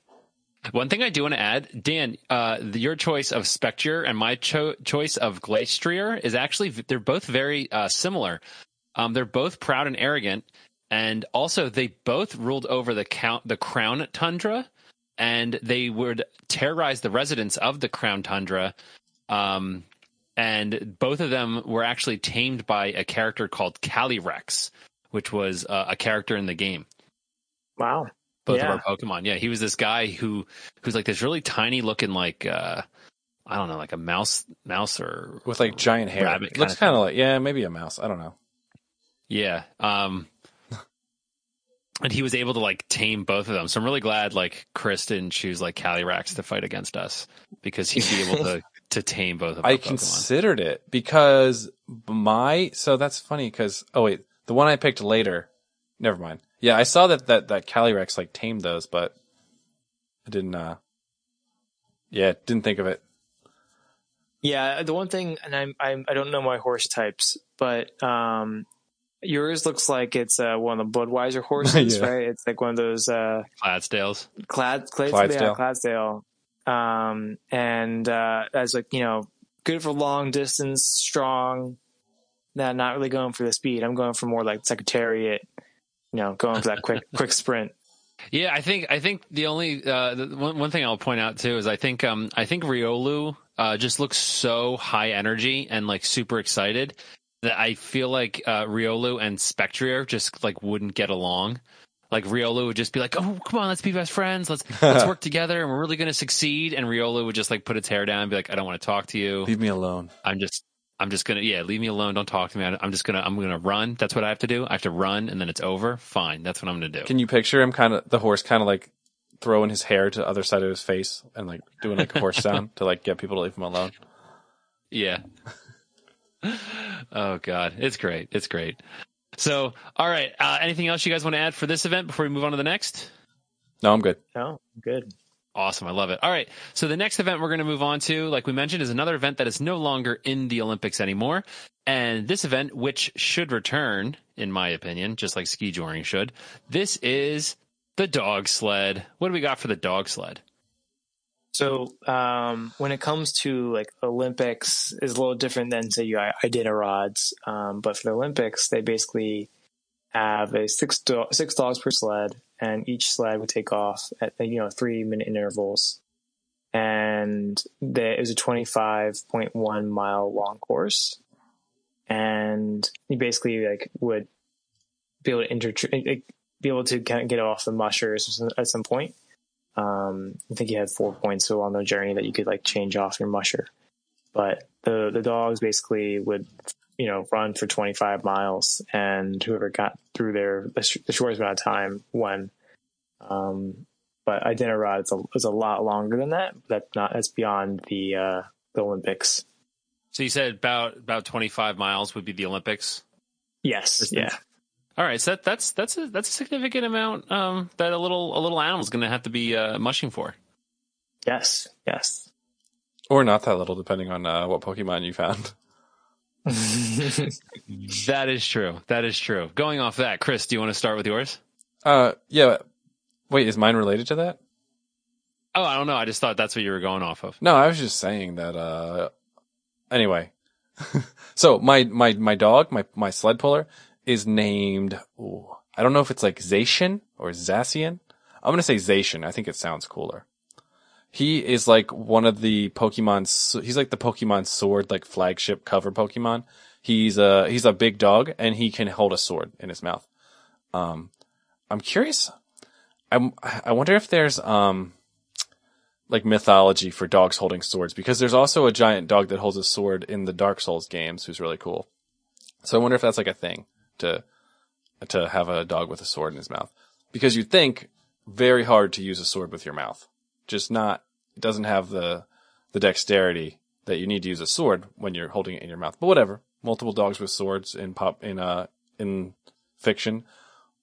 S3: One thing I do want to add, Dan, uh, your choice of Spectrier and my cho- choice of Glastrier is actually they're both very uh, similar. Um, they're both proud and arrogant, and also they both ruled over the count the Crown Tundra, and they would terrorize the residents of the Crown Tundra. Um, and both of them were actually tamed by a character called Calyrex, which was uh, a character in the game
S5: Wow.
S3: both
S5: Yeah.
S3: of our Pokemon. Yeah, he was this guy who who's like this really tiny looking like uh I don't know, like a mouse mouse or
S4: With like giant hair.
S3: rabbit
S4: It looks
S3: kinda
S4: kind of like, yeah, maybe a mouse. I don't know.
S3: Yeah. Um and he was able to like tame both of them. So I'm really glad like Chris didn't choose like Calyrex to fight against us because he'd be able to to tame both of our
S4: I
S3: Pokemon.
S4: considered it because my so that's funny because oh wait the one I picked later never mind yeah I saw that that that Calyrex like tamed those but I didn't uh yeah didn't think of it
S5: Yeah, the one thing, and I'm, I'm I don't know my horse types, but um, yours looks like it's uh, one of the Budweiser horses,
S4: Yeah.
S5: right? It's like one of those uh,
S3: Claddsdales.
S5: Clad, Clad,
S4: Clydesdale.
S5: Yeah, Clydesdale. Um, and uh, as like you know, good for long distance, strong. Nah, not really going for the speed. I'm going for more like Secretariat. You know, going for that quick quick sprint.
S3: Yeah, I think I think the only uh, the one one thing I'll point out too is I think um I think Riolu uh, just looks so high energy and like super excited that I feel like uh, Riolu and Spectrier just like wouldn't get along. Like Riolu would just be like, "Oh, come on, let's be best friends. Let's let's work together, and we're really going to succeed." And Riolu would just like put its hair down and be like, "I don't want to talk to you.
S4: Leave me alone.
S3: I'm just I'm just gonna yeah, leave me alone. Don't talk to me. I'm just gonna I'm gonna run. That's what I have to do. I have to run, and then it's over. Fine. That's what I'm gonna do.
S4: Can you picture him kind of the horse kind of like throwing his hair to the other side of his face and like doing like a horse sound to like get people to leave him alone?
S3: Yeah. Oh God, it's great. It's great. So, all right. Uh, anything else you guys want to add for this event before we move on to the next?
S4: No, I'm good.
S5: Oh, good.
S3: Awesome. I love it. All right. So the next event we're going to move on to, like we mentioned, is another event that is no longer in the Olympics anymore. And this event, which should return, in my opinion, just like ski joring should, this is the dog sled. What do we got for the dog sled?
S5: So um, when it comes to like Olympics, is a little different than say you Iditarods. Um, but for the Olympics, they basically have a six do- six dogs per sled, and each sled would take off at you know three minute intervals. And it was a twenty five point one mile long course, and you basically like would be able to inter- be able to kind of get off the mushers at some point. Um, I think you had four points along the journey that you could like change off your musher. But the the dogs basically would, you know, run for 25 miles, and whoever got through there the, sh- the shortest amount of time won. Um, but Iditarod is a, is a lot longer than that. That's not that's beyond the uh, the Olympics.
S3: So you said about about 25 miles would be the Olympics.
S5: Yes, yeah.
S3: All right, so that, that's that's a that's a significant amount um, that a little a little animal is going to have to be uh, mushing for.
S5: Yes, yes.
S4: Or not that little, depending on uh, what Pokemon you found.
S3: That is true. That is true. Going off that, Chris, do you want to start with yours?
S4: Uh, yeah. Wait, is mine related to that?
S3: Oh, I don't know. I just thought that's what you were going off of.
S4: No, I was just saying that. Uh, anyway, so my my my dog, my my sled puller, is named. Ooh, I don't know if it's like Zacian or Zacian. I'm gonna say Zacian. I think it sounds cooler. He is like one of the Pokemon. He's like the Pokemon Sword, like flagship cover Pokemon. He's a he's a big dog and he can hold a sword in his mouth. Um, I'm curious. I'm I wonder if there's um like mythology for dogs holding swords because there's also a giant dog that holds a sword in the Dark Souls games who's really cool. So I wonder if that's like a thing to to have a dog with a sword in his mouth because you'd think very hard to use a sword with your mouth. Just not it doesn't have the the dexterity that you need to use a sword when you're holding it in your mouth. But whatever. Multiple dogs with swords in pop in uh in fiction.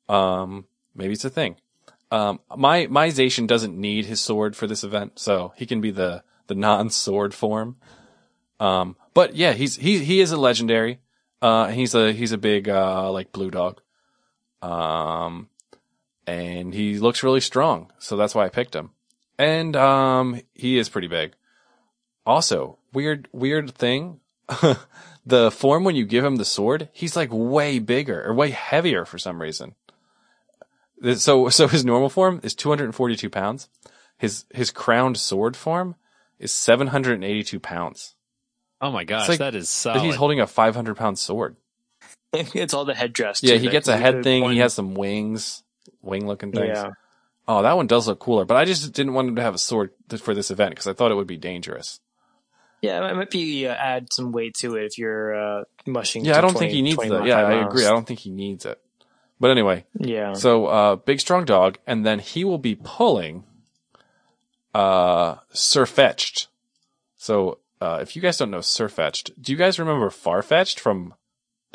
S4: Um maybe it's a thing. Um, my my Zacian doesn't need his sword for this event, so he can be the the non sword form. Um, but yeah, he's he he is a legendary. Uh, he's a he's a big uh like blue dog. Um, and he looks really strong, so that's why I picked him. And um, he is pretty big. Also, weird weird thing. the form when you give him the sword, he's like way bigger or way heavier for some reason. So, so his normal form is 242 pounds. His, his crowned sword form is 782 pounds.
S3: Oh my gosh,
S4: like
S3: that is solid.
S4: He's holding a 500 pound sword.
S5: it's all the headdress.
S4: Yeah,
S5: too,
S4: he gets a head thing.
S5: one-
S4: He has some wings, wing looking things.
S5: Yeah.
S4: Oh, that one does look cooler, but I just didn't want him to have a sword for this event because I thought it would be dangerous.
S5: Yeah, it might be uh, add some weight to it if you're uh, mushing.
S4: Yeah,
S5: to
S4: I don't
S5: 20
S4: think he needs that.
S5: 25
S4: Yeah, I agree. I don't think he needs it. But anyway,
S5: Yeah.
S4: So, uh, big strong dog, and then he will be pulling, uh, Sirfetch'd. So, uh, if you guys don't know Sirfetch'd, do you guys remember Farfetch'd from,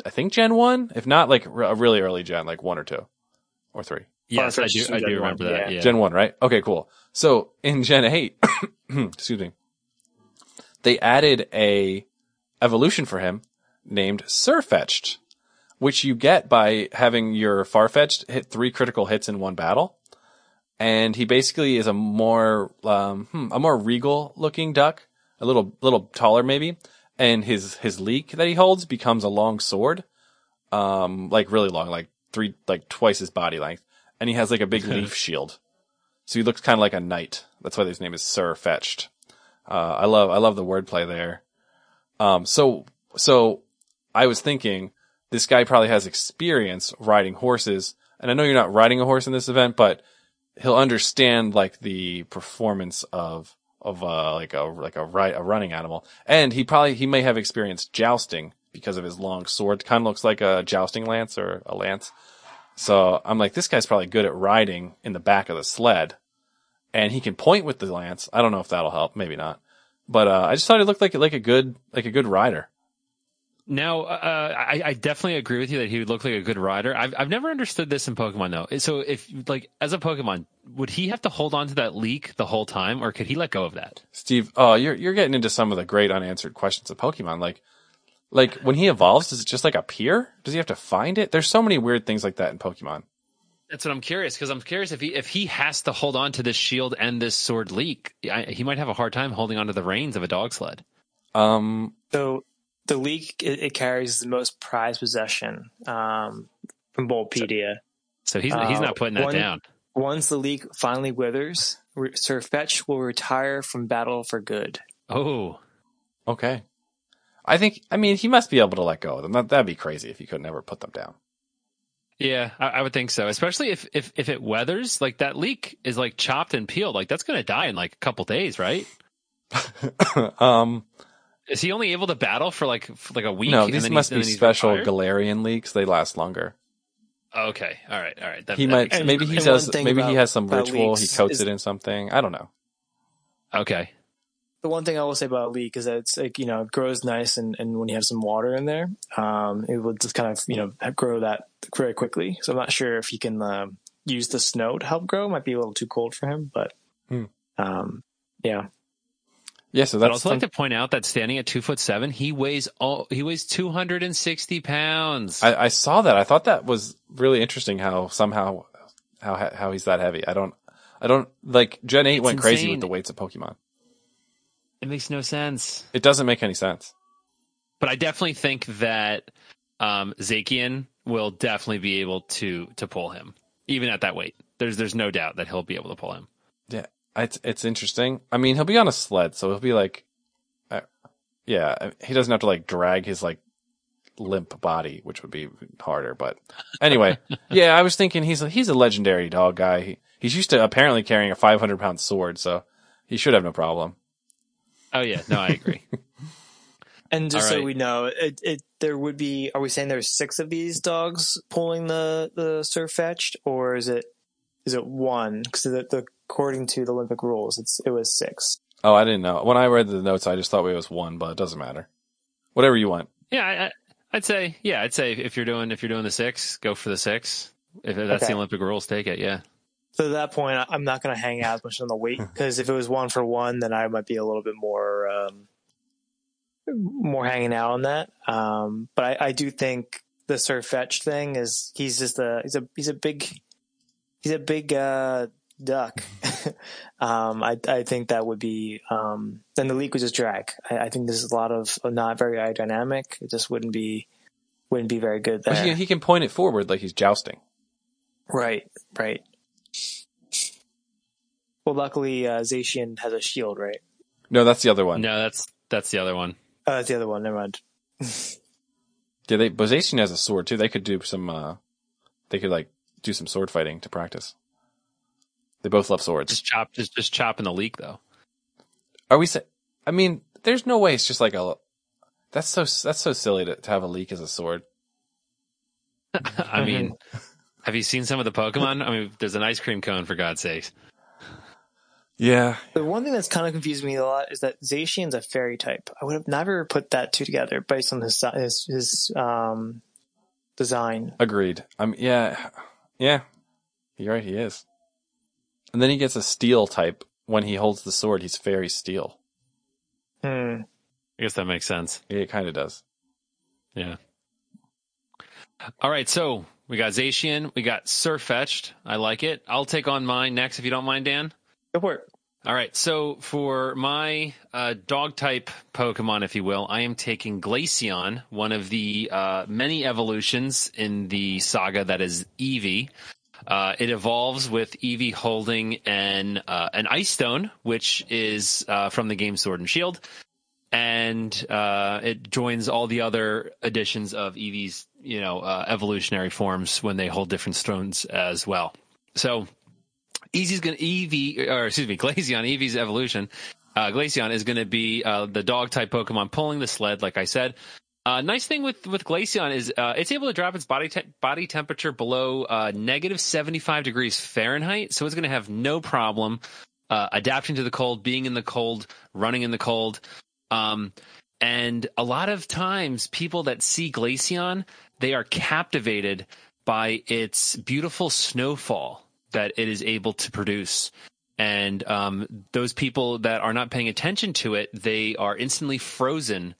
S4: I think Gen 1? If not, like, a really early Gen, like 1 or 2 or 3.
S3: yes, I
S5: Farfetch'd
S3: do. I do
S5: Gen
S3: remember
S5: one,
S3: that.
S5: yeah.
S3: Yeah.
S4: Gen 1, right? Okay, cool. So, in Gen 8, excuse me, they added a evolution for him named Sirfetch'd, which you get by having your Farfetch'd hit three critical hits in one battle. And he basically is a more, um, hmm, a more regal looking duck, a little, little taller maybe. And his, his leek that he holds becomes a long sword, um, like really long, like three, like twice his body length. And he has like a big leaf shield. So he looks kind of like a knight. That's why his name is Sir Fetched. Uh, I love, I love the wordplay there. Um, so, so I was thinking this guy probably has experience riding horses and I know you're not riding a horse in this event, but he'll understand like the performance of of uh like a like a right a running animal, and he probably he may have experienced jousting because of his long sword. Kind of looks like a jousting lance or a lance. So I'm like, this guy's probably good at riding in the back of the sled, and he can point with the lance. I don't know if that'll help, maybe not, but uh, I just thought he looked like like a good like a good rider.
S3: Now, uh, I, I definitely agree with you that he would look like a good rider. I've I've never understood this in Pokemon though. So if like as a Pokemon, would he have to hold on to that leek the whole time, or could he let go of that?
S4: Steve, oh, you're you're getting into some of the great unanswered questions of Pokemon. Like, like when he evolves, does it just like appear? Does he have to find it? There's so many weird things like that in Pokemon.
S3: That's what I'm curious because I'm curious if he if he has to hold on to this shield and this sword leek, I, he might have a hard time holding on to the reins of a dog sled.
S4: Um,
S5: So the leek it, it carries the most prized possession um, from Bulbapedia.
S3: So he's
S5: Uh,
S3: he's not putting that
S5: one-
S3: down.
S5: Once the leek finally withers, Re- Sir Fetch will retire from battle for good.
S3: Oh,
S4: okay. I think. I mean, he must be able to let go of them. That, that'd be crazy if he could never put them down.
S3: yeah, I, I would think so. Especially if if if it weathers, like that leek is like chopped and peeled, like that's going to die in like a couple days, right?
S4: um,
S3: Is he only able to battle for like for like a week?
S4: no,
S3: and
S4: these
S3: then
S4: must
S3: he's-
S4: be special
S3: retired?
S4: Galarian leeks. They last longer.
S3: Okay, all right, all right. That,
S4: He
S3: that
S4: might. Maybe he
S5: and
S4: does.
S5: one
S4: Maybe he has some ritual. He coats
S5: is-
S4: it in something. I don't know.
S3: Okay.
S5: The one thing I will say about a leek is that it's like you know it grows nice and, and when you have some water in there, um, it will just kind of you know grow that very quickly. So I'm not sure if he can um use the snow to help grow. It might be a little too cold for him, but
S4: Hmm.
S5: um, yeah.
S4: Yeah. So
S3: I'd also like to point out that standing at two foot seven, he weighs all he weighs two hundred and sixty pounds.
S4: I, I saw that. I thought that was really interesting. How somehow how how he's that heavy. I don't. I don't like Gen eight
S3: It's
S4: went crazy with the weights of Pokemon.
S3: it makes no sense.
S4: It doesn't make any sense.
S3: But I definitely think that um, Zacian will definitely be able to to pull him, even at that weight. There's there's no doubt that he'll be able to pull him.
S4: Yeah, it's it's interesting. I mean, he'll be on a sled, so he'll be like, uh, yeah, he doesn't have to like drag his like limp body, which would be harder. But anyway, yeah, I was thinking he's a, he's a legendary dog guy. He, he's used to apparently carrying a 500 pound sword, so he should have no problem.
S3: Oh yeah, no, I agree.
S5: And just
S3: All
S5: so we know, it, it there would be. Are we saying there's six of these dogs pulling the the Sirfetch'd, or is it is it one? Because the, the, according to the Olympic rules, it's it was six.
S4: Oh, I didn't know. When I read the notes, I just thought it was one, but it doesn't matter. Whatever you want.
S3: yeah, I, I, I'd say yeah, I'd say if you're doing if you're doing the six, go for the six. If that's
S5: Okay.
S3: the Olympic rules, take it. Yeah.
S5: So at that point, I- I'm not going to hang out as much on the weight because if it was one for one, then I might be a little bit more um, more hanging out on that. Um, but I, I do think the Sir Fetch thing is he's just a he's a he's a big he's a big uh, duck. um, I I think that would be um, then the leek would just drag. I, I think there's a lot of not very aerodynamic. It just wouldn't be wouldn't be very good
S4: But
S5: there.
S4: he, he can point it forward like he's jousting.
S5: Right, right. Well, luckily, uh, Zacian has a shield, right?
S4: No, that's the other one.
S3: No, that's that's the other one.
S5: Oh, that's the other one. Never mind.
S4: Yeah, they Bozation has a sword too. They could do some. uh They could like do some sword fighting to practice. They both love swords.
S3: Just chop, just just chopping the leek though.
S4: Are we? Sa- I mean, there's no way it's just like a. That's so that's so silly to, to have a leek as a sword.
S3: I mean, have you seen some of the Pokemon? I mean, there's an ice cream cone for God's sakes.
S4: Yeah,
S5: The one thing that's kind of confused me a lot is that Zacian's a fairy type. I would have never put that two together based on his his, his um, design.
S4: agreed. I'm yeah, yeah. You're right. He is. And then he gets a steel type when he holds the sword. He's fairy steel.
S5: Hmm.
S3: I guess that makes sense.
S4: Yeah, it kind of does.
S3: Yeah. All right, so we got Zacian, we got Sirfetch'd. I like it. I'll take on mine next if you don't mind, Dan.
S5: Go for it.
S3: All right, so for my uh, dog type Pokemon, if you will, I am taking Glaceon, one of the uh, many evolutions in the saga that is Eevee. Uh, it evolves with Eevee holding an uh, an Ice Stone, which is uh, from the game Sword and Shield. and uh, it joins all the other editions of Eevee's, you know, uh, evolutionary forms when they hold different stones as well. So Eevee's to Eevee, or excuse me, Glaceon, Eevee's evolution. Uh, Glaceon is going to be uh, the dog type Pokemon pulling the sled, like I said. Uh, nice thing with with Glaceon is uh, it's able to drop its body te- body temperature below uh, negative seventy five degrees Fahrenheit, so it's going to have no problem uh, adapting to the cold, being in the cold, running in the cold. Um, and a lot of times, people that see Glaceon, they are captivated by its beautiful snowfall that it is able to produce. And um, those people that are not paying attention to it, they are instantly frozen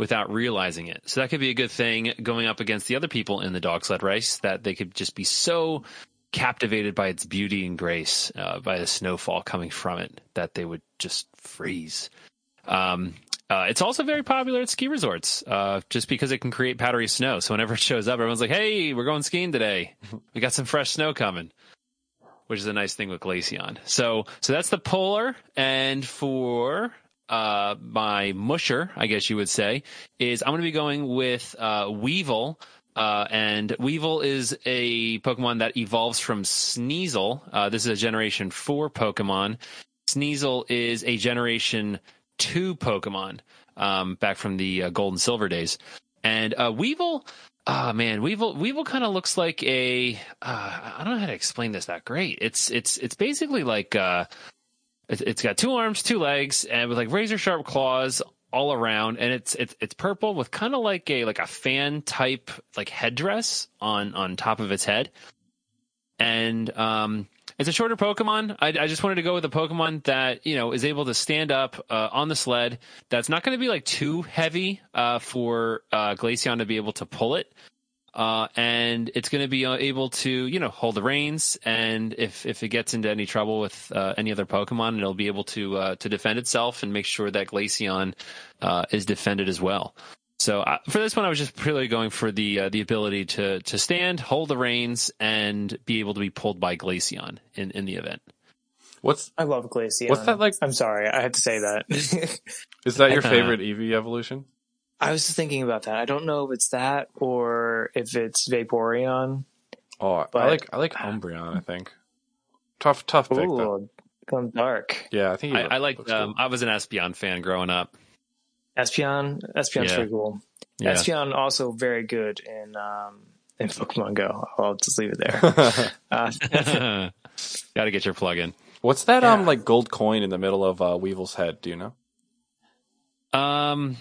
S3: without realizing it. So that could be a good thing going up against the other people in the dog sled race that they could just be so captivated by its beauty and grace, uh, by the snowfall coming from it, that they would just freeze. Um, uh, it's also very popular at ski resorts, uh, just because it can create powdery snow. So whenever it shows up, everyone's like, "Hey, we're going skiing today. We got some fresh snow coming," which is a nice thing with Glaceon. So, so that's the polar. And for uh, my musher, I guess you would say, is I'm going to be going with uh, Weavile. Uh, and Weavile is a Pokemon that evolves from Sneasel. Uh, this is a Generation 4 Pokemon. Sneasel is a Generation 2 Pokemon um, back from the uh, Gold and Silver days. And uh, Weavile, oh man, Weavile Weavile kind of looks like a uh, I don't know how to explain this that great. It's it's it's basically like uh, it's, got two arms, two legs, and with like razor sharp claws all around, and it's it's it's purple with kind of like a like a fan type like headdress on on top of its head, and um. It's a shorter Pokemon. I, I, just wanted to go with a Pokemon that you know is able to stand up uh, on the sled. That's not going to be like too heavy uh, for uh, Glaceon to be able to pull it, uh, and it's going to be uh, able to you know hold the reins. And if if it gets into any trouble with uh, any other Pokemon, it'll be able to to defend itself and make sure that Glaceon is defended as well. So uh, for this one, I was just purely going for the uh, the ability to to stand, hold the reins, and be able to be pulled by Glaceon in, in the event.
S4: What's
S5: I love Glaceon.
S4: What's that like?
S5: I'm sorry, I had to say that.
S4: Is that your favorite Eevee evolution?
S5: I was thinking about that. I don't know if it's that or if it's Vaporeon.
S4: Oh,
S5: But-
S4: I like I like Umbreon. I think tough tough pick though.
S5: Ooh, come dark.
S4: Yeah, I think
S3: I, I like. Um,
S4: cool.
S3: I was an Espeon fan growing up.
S5: Espeon. Espeon's
S3: Yeah.
S5: pretty cool.
S3: Yeah.
S5: Espeon also very good in um in Pokemon Go. I'll just leave it there. uh,
S3: Got to get your plug in.
S4: What's that um like gold coin in the middle of uh, Weavile's head? Do you know?
S3: Um,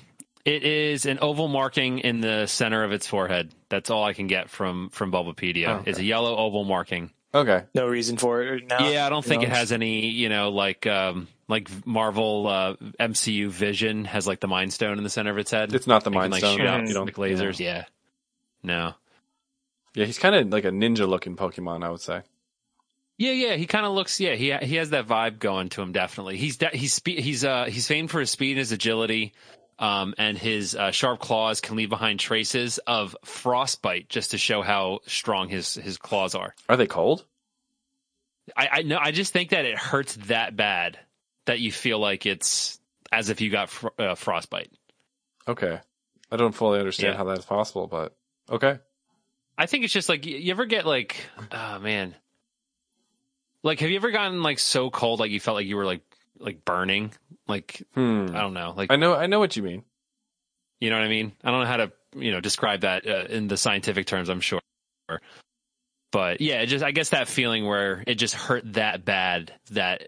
S3: it is an oval marking in the center of its forehead. That's all I can get from from Bulbapedia.
S4: Oh, okay.
S3: It's a yellow oval marking.
S4: Okay,
S5: no reason for it now.
S3: yeah, I don't think
S5: No.
S3: it has any. You know, like um, like Marvel uh, MCU Vision has like the Mind Stone in the center of its head.
S4: it's not the
S3: It can,
S4: Mind
S3: like
S4: Stone.
S3: shoot out
S4: you don't
S3: like lasers. Yeah. No.
S4: Yeah, he's kind of like a ninja looking Pokemon. I would say.
S3: Yeah, yeah, he kind of looks. Yeah, he he has that vibe going to him. Definitely, he's de- he's spe- he's uh he's famed for his speed and his agility, um, and his uh, sharp claws can leave behind traces of frostbite just to show how strong his his claws are.
S4: Are they cold?
S3: I I know. I just think that it hurts that bad that you feel like it's as if you got fr- uh, frostbite.
S4: Okay, I don't fully understand
S3: Yeah.
S4: how that's possible, but okay.
S3: I think it's just like you ever get like, oh man, like have you ever gotten like so cold like you felt like you were like like burning like
S4: Hmm.
S3: I don't know like
S4: I know. I know what you mean.
S3: You know what I mean? I don't know how to, you know, describe that uh, in the scientific terms, I'm sure. But yeah, it just I guess that feeling where it just hurt that bad that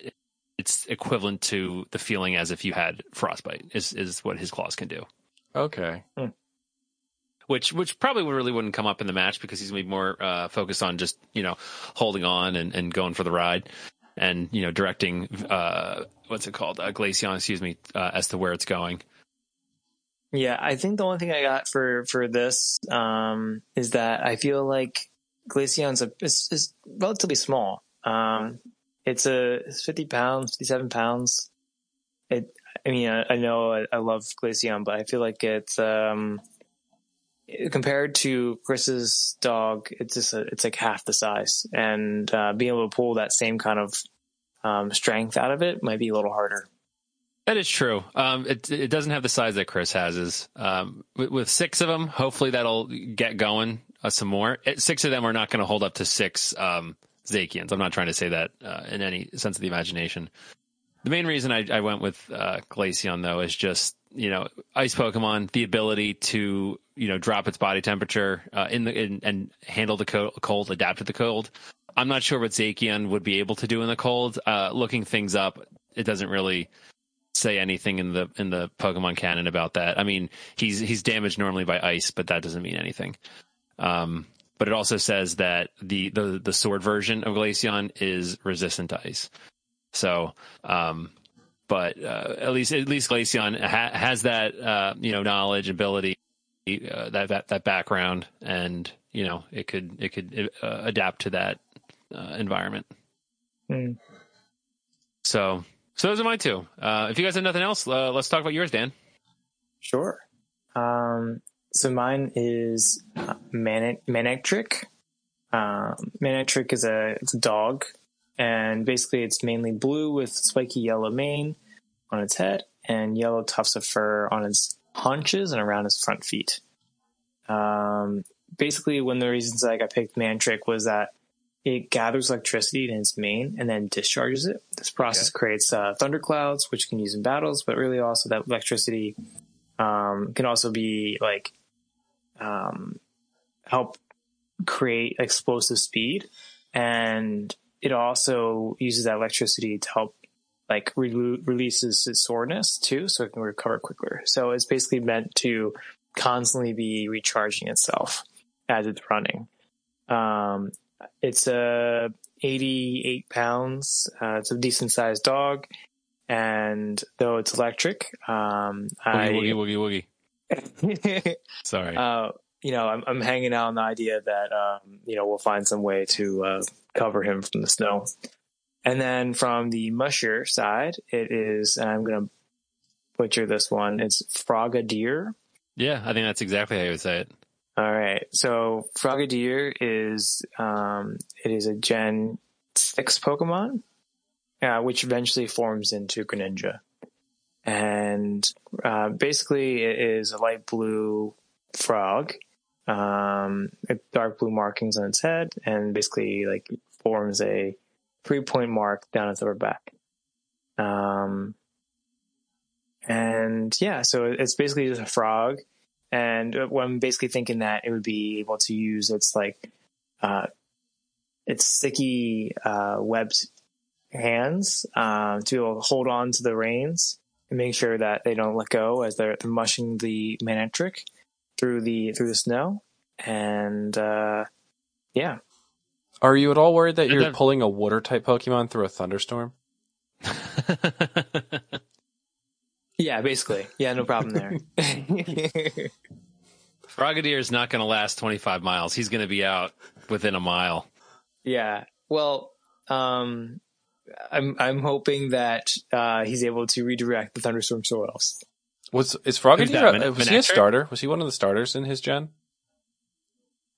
S3: it's equivalent to the feeling as if you had frostbite is is what his claws can do.
S4: Okay.
S3: Which which probably really wouldn't come up in the match because he's gonna be more uh, focused on just, you know, holding on and, and going for the ride and, you know, directing uh what's it called? Uh, excuse me, uh, as to where it's going.
S5: Yeah, I think the only thing I got for for this um, is that I feel like Glaceon's a is, is relatively small. Um, it's a it's fifty pounds, fifty seven pounds. It. I mean, I, I know I, I love Glaceon, but I feel like it's um, compared to Chris's dog, it's just a, it's like half the size, and uh, being able to pull that same kind of um, strength out of it might be a little harder.
S3: That is true. Um, it it doesn't have the size that Chris has. Is um, with, with six of them, hopefully that'll get going uh, some more. It, six of them are not going to hold up to six um, Zacians. I'm not trying to say that uh, in any sense of the imagination. The main reason I, I went with uh, Glaceon though is just you know ice Pokemon, the ability to you know drop its body temperature uh, in the in, and handle the co- cold, adapt to the cold. I'm not sure what Zacian would be able to do in the cold. Uh, looking things up, it doesn't really say anything in the in the Pokemon canon about that. I mean, he's he's damaged normally by ice, but that doesn't mean anything. Um, but it also says that the the the sword version of Glaceon is resistant to ice. So, um, but uh, at least at least Glaceon ha- has that uh, you know knowledge, ability, uh, that, that that background, and you know it could it could uh, adapt to that uh, environment.
S5: Mm.
S3: So so those are my two. Uh, if you guys have nothing else, uh, let's talk about yours, Dan.
S5: Sure. Um, so mine is uh, Man- Manectric. Um, Manectric is a it's a dog, and basically it's mainly blue with spiky yellow mane on its head and yellow tufts of fur on its haunches and around his front feet. Um, basically, one of the reasons I got picked Manectric was that it gathers electricity in its mane and then discharges it. This process okay. creates uh, thunderclouds, which can use in battles, but really also that electricity um, can also be like um, help create explosive speed, and it also uses that electricity to help like re- releases its soreness too, so it can recover quicker. So it's basically meant to constantly be recharging itself as it's running. Um, it's a uh, 88 pounds. Uh, it's a decent sized dog. And though it's electric, um,
S3: woogie, I, woogie, woogie, woogie. Sorry.
S5: Uh, you know, I'm, I'm hanging out on the idea that, um, you know, we'll find some way to, uh, cover him from the snow. And then from the musher side, it is, and I'm going to butcher this one. It's Frogadier.
S3: Yeah, I think that's exactly how you would say it.
S5: All right. So Frogadier is um, it is a Gen six Pokemon, uh, which eventually forms into Greninja, and uh, basically it is a light blue frog, um, dark blue markings on its head, and basically like forms a three point mark down its upper back. Um, and yeah, so it's basically just a frog and uh, I'm basically thinking that it would be able to use its like uh, its sticky uh, webbed hands um, to be able to hold on to the reins and make sure that they don't let go as they're, they're mushing the Manectric through the through the snow. And uh, yeah,
S4: are you at all worried that you're pulling a water type Pokemon through a thunderstorm?
S5: Yeah, basically. Yeah, no problem there.
S3: Frogadier is not going to last 25 miles. He's going to be out within a mile.
S5: Yeah. Well, um, I'm I'm hoping that uh, he's able to redirect the thunderstorm soils.
S4: Was is Frogadier? Uh, was he a starter? Was he one of the starters in his gen?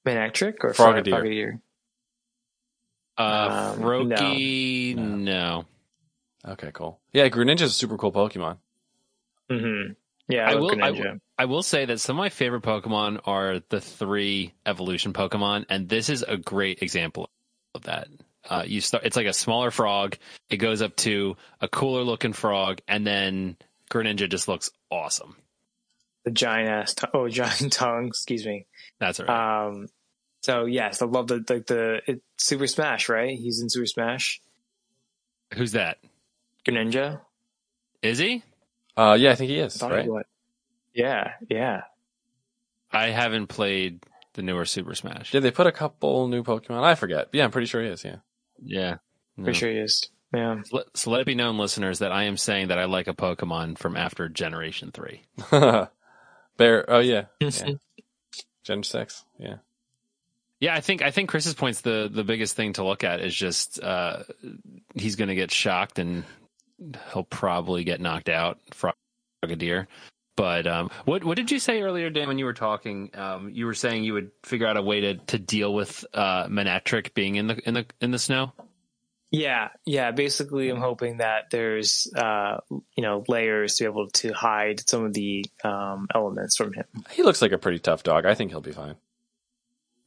S5: Manectric or
S4: Frogadier?
S5: Frogadier?
S3: Uh, um, Froakie, no. no.
S4: Okay, cool. Yeah, Greninja is a super cool Pokemon.
S5: Mm-hmm. Yeah,
S3: I, I will. I, I, will say that some of my favorite Pokemon are the three evolution Pokemon, and this is a great example of that. Uh, you start. It's like a smaller frog. It goes up to a cooler looking frog, and then Greninja just looks awesome.
S5: The giant ass. T- oh, giant tongue. Excuse me.
S3: That's all right.
S5: Um. So yes, I love the like the, the Super Smash. Right? He's in Super Smash.
S3: Who's that?
S5: Greninja.
S3: Is he?
S4: Uh, yeah, I think he is. Right?
S5: Yeah, yeah.
S3: I haven't played the newer Super Smash.
S4: Did they put a couple new Pokemon? I forget. Yeah, I'm pretty sure he is. Yeah.
S3: Yeah.
S5: No. Pretty sure he is. Yeah.
S3: So let, so let it be known, listeners, that I am saying that I like a Pokemon from after Generation Three.
S4: Bear. Oh yeah. yeah. Gen six. Yeah.
S3: Yeah, I think I think Chris's point's the the biggest thing to look at is just uh, he's going to get shocked and he'll probably get knocked out. Frogadier. But um, what what did you say earlier, Dan? When you were talking, um, you were saying you would figure out a way to, to deal with uh, Manectric being in the in the in the snow.
S5: Yeah, yeah. Basically, I'm hoping that there's, uh, you know, layers to be able to hide some of the um, elements from him.
S4: He looks like a pretty tough dog. I think he'll be fine.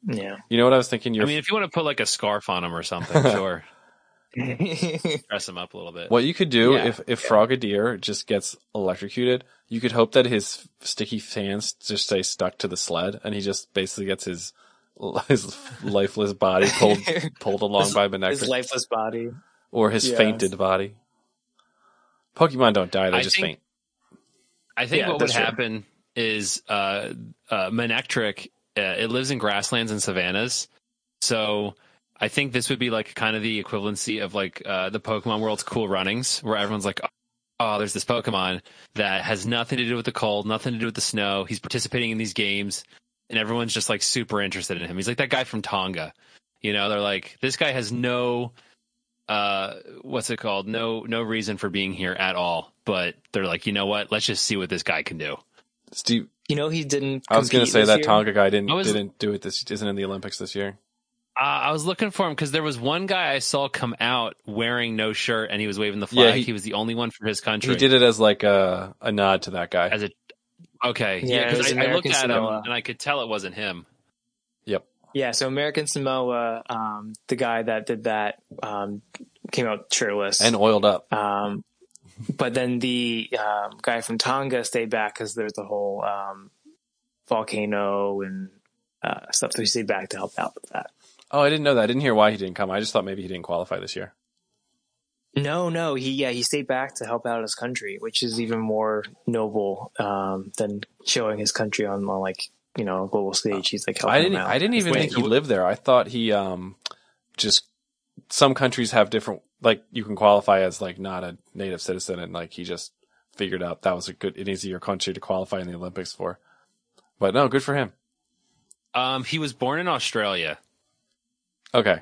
S5: Yeah.
S4: You know what I was thinking?
S3: I
S4: You're,
S3: mean, if you want to put like a scarf on him or something, sure. Dress him up a little bit.
S4: what you could do
S5: Yeah,
S4: if if Frogadier just gets electrocuted, you could hope that his sticky hands just stay stuck to the sled, and he just basically gets his his lifeless body pulled pulled along by
S5: Manectric.
S4: His
S5: lifeless body.
S4: or his
S5: yeah.
S4: fainted body. Pokemon don't die; they
S3: I
S4: just
S3: think-
S4: faint.
S3: I think
S5: Yeah,
S3: what would
S5: true.
S3: happen is uh, uh, Manectric, it lives in grasslands and savannas. So I think this would be like kind of the equivalency of like uh, the Pokemon World's Cool Runnings, where everyone's like, oh, there's this Pokemon that has nothing to do with the cold, nothing to do with the snow. He's participating in these games, and everyone's just like super interested in him. He's like that guy from Tonga. You know, they're like, this guy has no uh what's it called no no reason for being here at all but they're like you know what let's just see what this guy can do
S4: Steve,
S5: You know, he didn't.
S4: I was going to say that
S5: year?
S4: Tonga guy didn't
S3: was-
S4: didn't do it. This isn't in the Olympics this year.
S3: Uh, I was looking for him because there was one guy I saw come out wearing no shirt and he was waving the
S4: Yeah,
S3: flag.
S4: he-
S3: he, was the only one for his country.
S4: He did it as like a a nod to that guy.
S3: as a okay,
S5: Yeah,
S3: yeah. Because I, I looked at
S5: Samoa.
S3: him and I could tell it wasn't him.
S4: Yep.
S5: Yeah, so American Samoa, um, the guy that did that, um, came out shirtless.
S4: and oiled up.
S5: um, but then the um, guy from Tonga stayed back because there's the whole um, volcano and uh, stuff. So he stayed back to help out with that.
S4: Oh, I didn't know that. I didn't hear why he didn't come. I just thought maybe he didn't qualify this year.
S5: No, no, he yeah he stayed back to help out his country, which is even more noble um, than showing his country on, on like you know global stage. He's like helping
S4: I didn't. I didn't even
S3: Wait,
S4: think he lived there. I thought he um just some countries have different like you can qualify as like not a native citizen and like he just figured out that was a good an easier country to qualify in the Olympics for. But no, good for him.
S3: Um, he was born in Australia.
S4: Okay.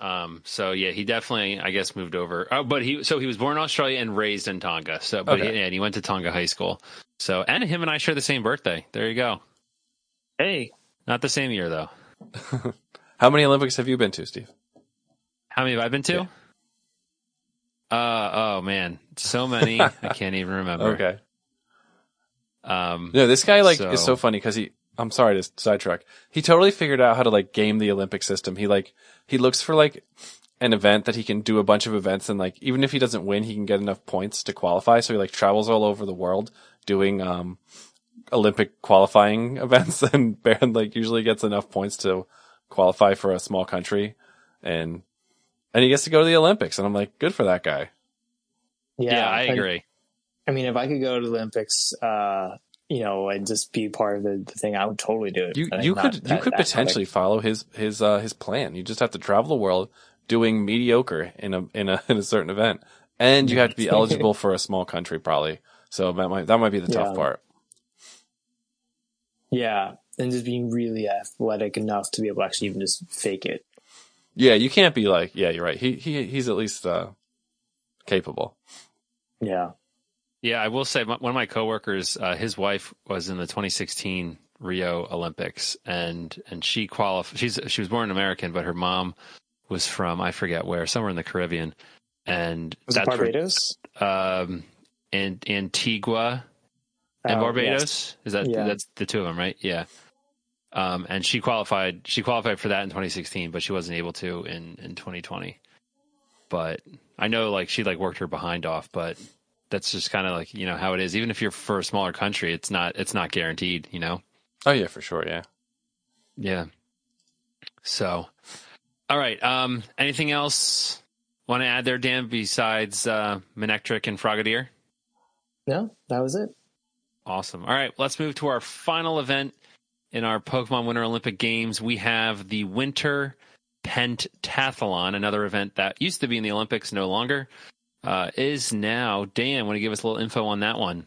S3: Um, so yeah, he definitely, I guess, moved over. Oh, but he, so he was born in Australia and raised in Tonga. So, but
S4: Okay.
S3: yeah, and he went to Tonga High School. So, and him and I share the same birthday. There you go.
S5: Hey,
S3: Not the same year though.
S4: How many Olympics have you been to, Steve?
S3: How many have I been to? Uh, oh man, so many. I can't even remember.
S4: Okay.
S3: Um,
S4: No, this guy like
S3: So-
S4: is so funny because he. I'm sorry to sidetrack. He totally figured out how to like game the Olympic system. He like he looks for like an event that he can do a bunch of events and like even if he doesn't win, he can get enough points to qualify. So he like travels all over the world doing um Olympic qualifying events and Baron like usually gets enough points to qualify for a small country and and he gets to go to the Olympics and I'm like good for that guy.
S3: yeah, I
S5: and-
S3: agree.
S5: I mean, if I could go to the Olympics, uh, you know, and just be part of the, the thing, I would totally do it.
S4: You you
S5: not
S4: could you could
S5: that
S4: potentially follow his his uh his plan. You just have to travel the world doing mediocre in a in a in a certain event, and you have to be eligible for a small country probably. So that might that might be the tough
S5: Yeah.
S4: part.
S5: Yeah, and just being really athletic enough to be able to actually even just fake it.
S4: Yeah, you can't be like yeah, you're right. He he he's at least uh capable.
S5: Yeah.
S3: Yeah, I will say one of my coworkers, uh, his wife was in the 2016 Rio Olympics, and and she qualified. She's she was born American, but her mom was from I forget where, somewhere in the Caribbean, and
S5: Was it
S3: that's where-
S5: Barbados?
S3: um, and Antigua and
S5: Oh,
S3: Barbados.
S5: yes.
S3: Is that
S5: Yeah.
S3: that's the two of them, right? Yeah. Um, and she qualified. She qualified for that in 2016, but she wasn't able to in in 2020. But I know, like she like worked her behind off, but that's just kind of like you know how it is. Even if you're for a smaller country, it's not it's not guaranteed. You know.
S4: Oh yeah, for sure. Yeah.
S3: Yeah. So, all right. Um, anything else want to add there, Dan? Besides uh, Manectric and Frogadier?
S5: No, that was it.
S3: Awesome. All right, let's move to our final event in our Pokemon Winter Olympic Games. We have the Winter Pentathlon, another event that used to be in the Olympics, no longer, uh, is now. Dan, want to give us a little info on that one?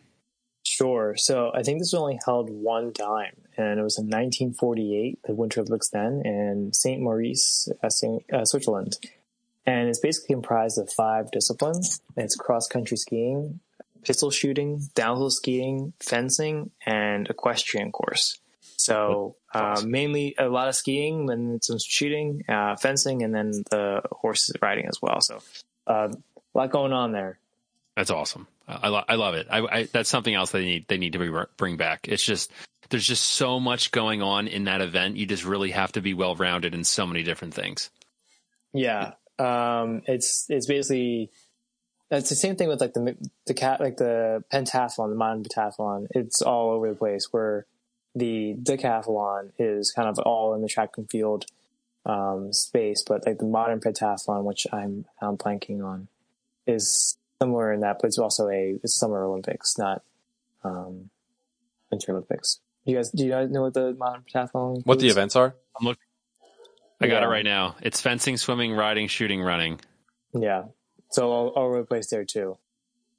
S5: Sure. So I think this was only held one time, and it was in 1948, the Winter Olympics then, in St. Moritz, uh, uh, Switzerland. And it's basically comprised of five disciplines. It's cross country skiing, pistol shooting, downhill skiing, fencing, and equestrian course. So uh, mainly a lot of skiing, and some shooting, uh, fencing, and then the horse riding as well. So uh, a lot going on there.
S3: That's awesome. I, lo- I love it. I, I, that's something else they need they need to be, bring back. It's just there's just so much going on in that event. You just really have to be well rounded in so many different things.
S5: Yeah, um, it's it's basically it's the same thing with like the the cat like the pentathlon, the modern pentathlon. It's all over the place. Where the decathlon is kind of all in the track and field um, space, but like the modern pentathlon, which I'm I'm blanking on, is similar in that, but it's also a it's Summer Olympics, not um, Winter Olympics. Do you guys do you guys know what the modern pentathlon?
S4: What the events are?
S3: I'm look. I got
S5: Yeah.
S3: it right now. It's fencing, swimming, riding, shooting, running.
S5: Yeah, so all, all over the place there too.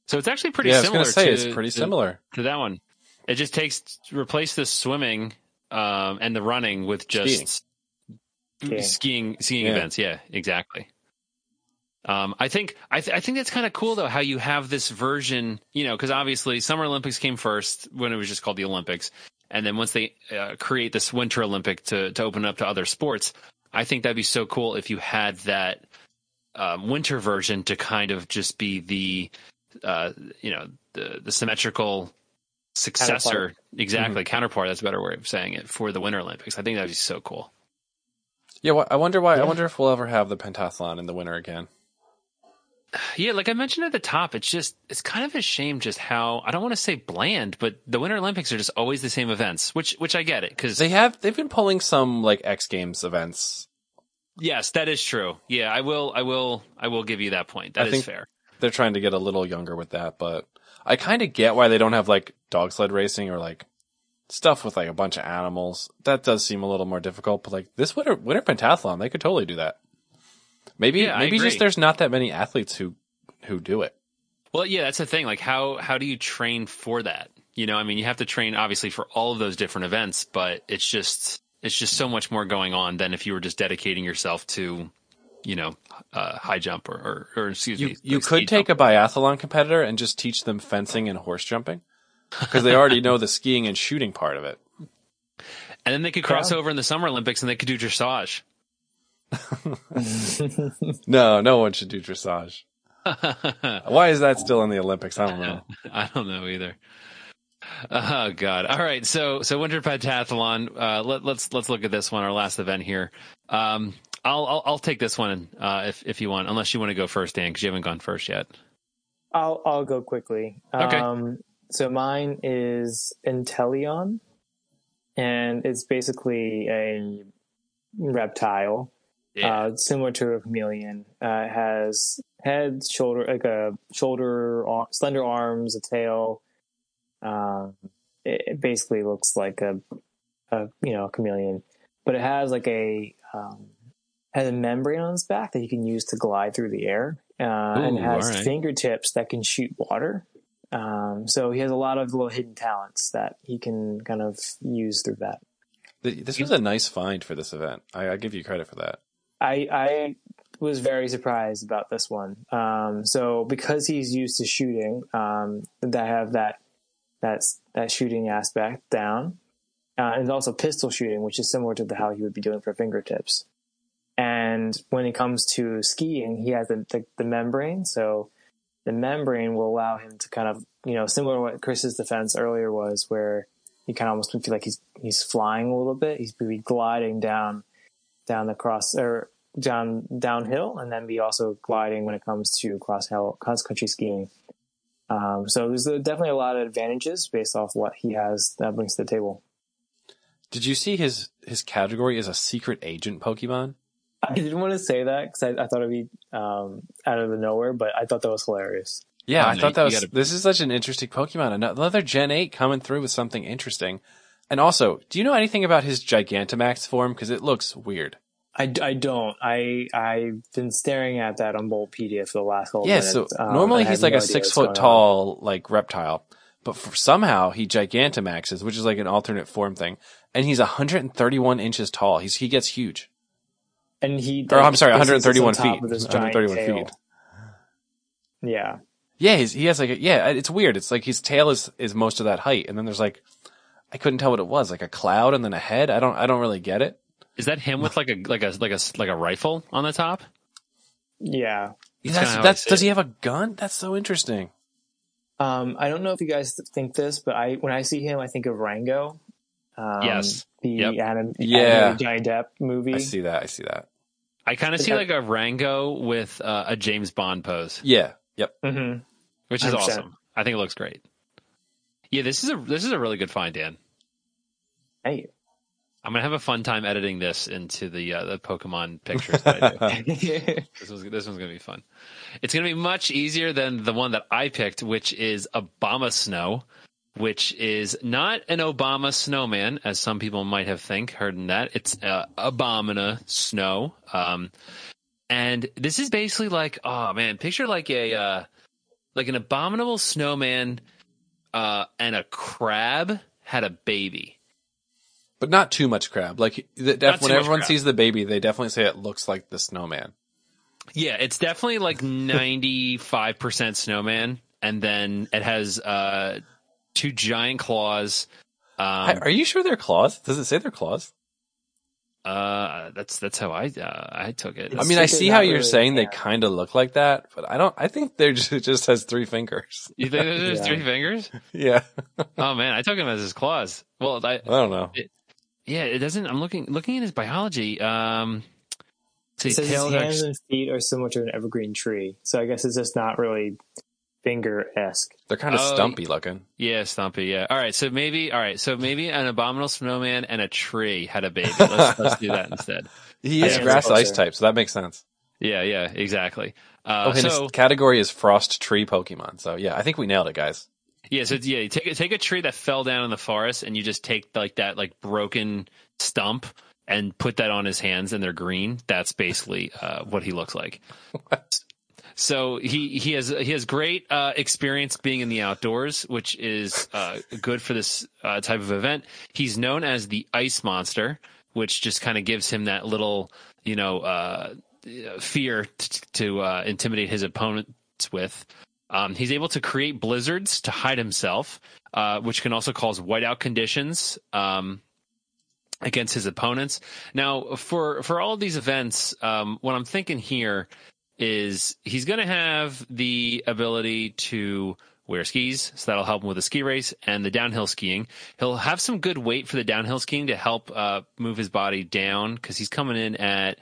S3: So it's actually pretty
S4: yeah, I was gonna say
S3: to,
S4: it's pretty
S3: to-
S4: similar.
S3: to that one. It just takes replace the swimming um, and the running with just
S5: Skiing.
S3: skiing skiing,
S4: Yeah.
S3: events. Yeah, exactly. Um, I think I, th- I think that's kind of cool though how you have this version, you know, because obviously Summer Olympics came first when it was just called the Olympics, and then once they uh, create this Winter Olympic to to open up to other sports, I think that'd be so cool if you had that um, winter version to kind of just be the uh, you know the the symmetrical successor. Exactly. Mm-hmm. Counterpart that's a better way of saying it for the winter olympics. I think that'd be so cool.
S4: Yeah, wh- I wonder why. I wonder if we'll ever have the pentathlon in the winter again.
S3: yeah like i mentioned at the top it's just it's kind of a shame just how i don't want to say bland but the winter olympics are just always the same events which which i get it because
S4: They have they've been pulling some like X Games events.
S3: yes that is true. Yeah i will i will i will give you that point. That
S4: I
S3: is fair.
S4: They're trying to get a little younger with that, but I kind of get why they don't have like dog sled racing or like stuff with like a bunch of animals. That does seem a little more difficult. But like this winter winter pentathlon, they could totally do that. Maybe
S3: Yeah,
S4: maybe just there's not that many athletes who who do it.
S3: Well, yeah, that's the thing. Like, how how do you train for that? You know, I mean, you have to train obviously for all of those different events, but it's just it's just so much more going on than if you were just dedicating yourself to, you know, uh, high jump or or, or excuse
S4: You
S3: me,
S4: you
S3: like
S4: could take
S3: jump.
S4: a biathlon competitor and just teach them fencing and horse jumping because they already know the skiing and shooting part of it.
S3: and then they could cross over in the Summer Olympics and they could do dressage.
S4: No, no one should do dressage. Why is that still in the Olympics? I don't know.
S3: I don't know either. Oh God! All right, so so winter pentathlon. Uh, let, let's let's look at this one, our last event here. Um, I'll, I'll I'll take this one uh, if if you want, unless you want to go first, Dan, because you haven't gone first yet.
S5: I'll I'll go quickly.
S3: Okay.
S5: Um, so mine is Inteleon, and it's basically a reptile, uh, similar to a chameleon. Uh, it has head, shoulder, like a shoulder, ar- slender arms, a tail. Um, it, it basically looks like a, a you know a chameleon, but it has like a um, has a membrane on its back that you can use to glide through the air, uh, and it has
S3: all right.
S5: fingertips that can shoot water. Um, so he has a lot of little hidden talents that he can kind of use through that.
S4: This was a nice find for this event. I, I give you credit for that.
S5: I, I was very surprised about this one. Um, so because he's used to shooting, um, that have that that's that shooting aspect down, uh, and also pistol shooting, which is similar to the, how he would be doing for fingertips. And when it comes to skiing, he has the, the, the membrane. So the membrane will allow him to kind of, you know, similar to what Chris's defense earlier was, where he kind of almost feel like he's he's flying a little bit. He's be gliding down down the cross or down downhill, and then be also gliding when it comes to cross cross country skiing. Um, so there's definitely a lot of advantages based off what he has that brings to the table.
S4: Did you see his his category is a secret agent Pokemon?
S5: I didn't want to say that because I, I thought it'd be um, out of the nowhere, but I thought that was hilarious.
S4: Yeah,
S3: Oh,
S4: I
S3: no,
S4: thought that was.
S3: gotta-
S4: This is such an interesting Pokemon. Another Gen Eight coming through with something interesting. And also, do you know anything about his Gigantamax form? Because it looks weird.
S5: I, I don't. I I've been staring at that on Bulbapedia for the last couple
S4: Yeah,
S5: minutes.
S4: so
S5: um,
S4: normally he's like
S5: no
S4: a six foot
S5: going on.
S4: tall like reptile, but for, somehow he Gigantamaxes, which is like an alternate form thing, and he's 131 inches tall. He's he gets huge.
S5: And he.
S4: Or I'm sorry,
S5: basically sits on
S4: 131 feet.
S5: of this giant
S4: 131
S5: tail.
S4: feet.
S5: Yeah,
S4: Yeah, he's, he has like a, yeah, it's weird. It's like his tail is is most of that height, and then there's like I couldn't tell what it was, like a cloud and then a head. I don't I don't really get it.
S3: Is that him with like a like a like a like a rifle on the top?
S5: Yeah.
S3: That's
S4: That's,
S3: kinda how I
S4: that's does he have a gun? That's so interesting.
S5: Um, I don't know if you guys think this, but I when I see him, I think of Rango. Um,
S3: Yes.
S5: The
S3: Yep.
S5: anim-
S4: Yeah.
S5: animated Johnny Depp movie.
S4: I see that. I see that.
S3: I kind of see like a Rango with uh, a James Bond pose,
S4: Yeah. Yep.
S5: hmm
S3: which is
S5: 100%.
S3: awesome. I think it looks great. Yeah, this is a this is a really good find, Dan.
S5: Hey.
S3: I'm gonna have a fun time editing this into the uh, the Pokemon pictures. That I do. this was this one's gonna be fun. It's gonna be much easier than the one that I picked, which is Abomasnow, which is not an Obama snowman, as some people might have think heard in that. It's uh, Abomasnow, um, and this is basically like oh man, picture like a uh, like an abominable snowman uh, and a crab had a baby.
S4: But not too much crab. Like the, def- when everyone
S3: crab.
S4: sees the baby, they definitely say it looks like the snowman.
S3: Yeah, it's definitely like 95% snowman. And then it has uh, two giant claws. Um,
S4: Are you sure they're claws? Does it say they're claws?
S3: uh, that's that's how I uh, I took it.
S4: I mean, I see how you're
S5: really
S4: saying they kind of look like that, but I don't. I think they're just, it just has three fingers.
S3: you think there's
S5: Yeah.
S3: three fingers?
S4: Yeah,
S3: Oh man, I took him as his claws. Well, I,
S4: I don't know.
S3: yeah, it doesn't. I'm looking looking at his biology. Um, see,
S5: It says his hands
S3: are-
S5: and feet are similar to an evergreen tree. So I guess it's just not really finger esque.
S4: They're kind of
S3: Oh,
S4: stumpy looking.
S3: Yeah, Stumpy. Yeah. All right. So maybe. All right. So maybe an abominable snowman and a tree had a baby. Let's let's do that instead.
S4: He is
S5: it's
S4: grass ice type, so that makes sense.
S3: Yeah. Yeah. Exactly. Uh,
S4: Oh, and
S3: so
S4: his category is frost tree Pokemon. So yeah, I think we nailed it, guys.
S3: yeah. So yeah, you take a- take a tree that fell down in the forest, and you just take like that like broken stump and put that on his hands, and they're green. That's basically uh, what he looks like. So he he has he has great uh, experience being in the outdoors, which is uh, good for this uh, type of event. He's known as the Ice Monster, which just kind of gives him that little you know uh, fear t- to uh, intimidate his opponents with. Um, he's able to create blizzards to hide himself, uh, which can also cause whiteout conditions. Um, against his opponents. Now, for for all of these events, um, what I'm thinking here is he's going to have the ability to wear skis, so that'll help him with the ski race and the downhill skiing. He'll have some good weight for the downhill skiing to help uh, move his body down because he's coming in at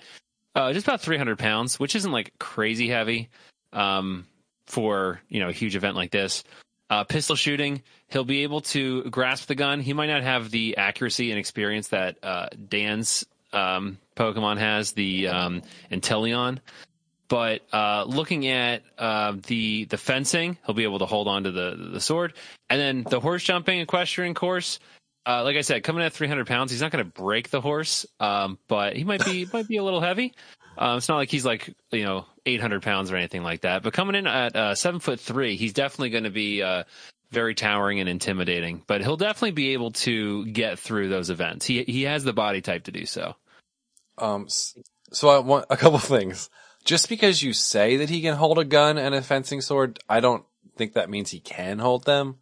S3: uh, just about 300 pounds, which isn't like crazy heavy um, for you know a huge event like this. Uh, pistol shooting, he'll be able to grasp the gun. He might not have the accuracy and experience that uh, Dan's um, Pokemon has, the um, Inteleon. But uh, looking at uh, the the fencing, he'll be able to hold on to the the sword, and then the horse jumping equestrian course. Uh, like I said, coming at 300 pounds, he's not going to break the horse, um, but he might be might be a little heavy. Um, it's not like he's like you know 800 pounds or anything like that. But coming in at uh, seven foot three, he's definitely going to be uh, very towering and intimidating. But he'll definitely be able to get through those events. He he has the body type to do so.
S4: Um, so I want a couple things. Just because you say that he can hold a gun and a fencing sword, I don't think that means he can hold them.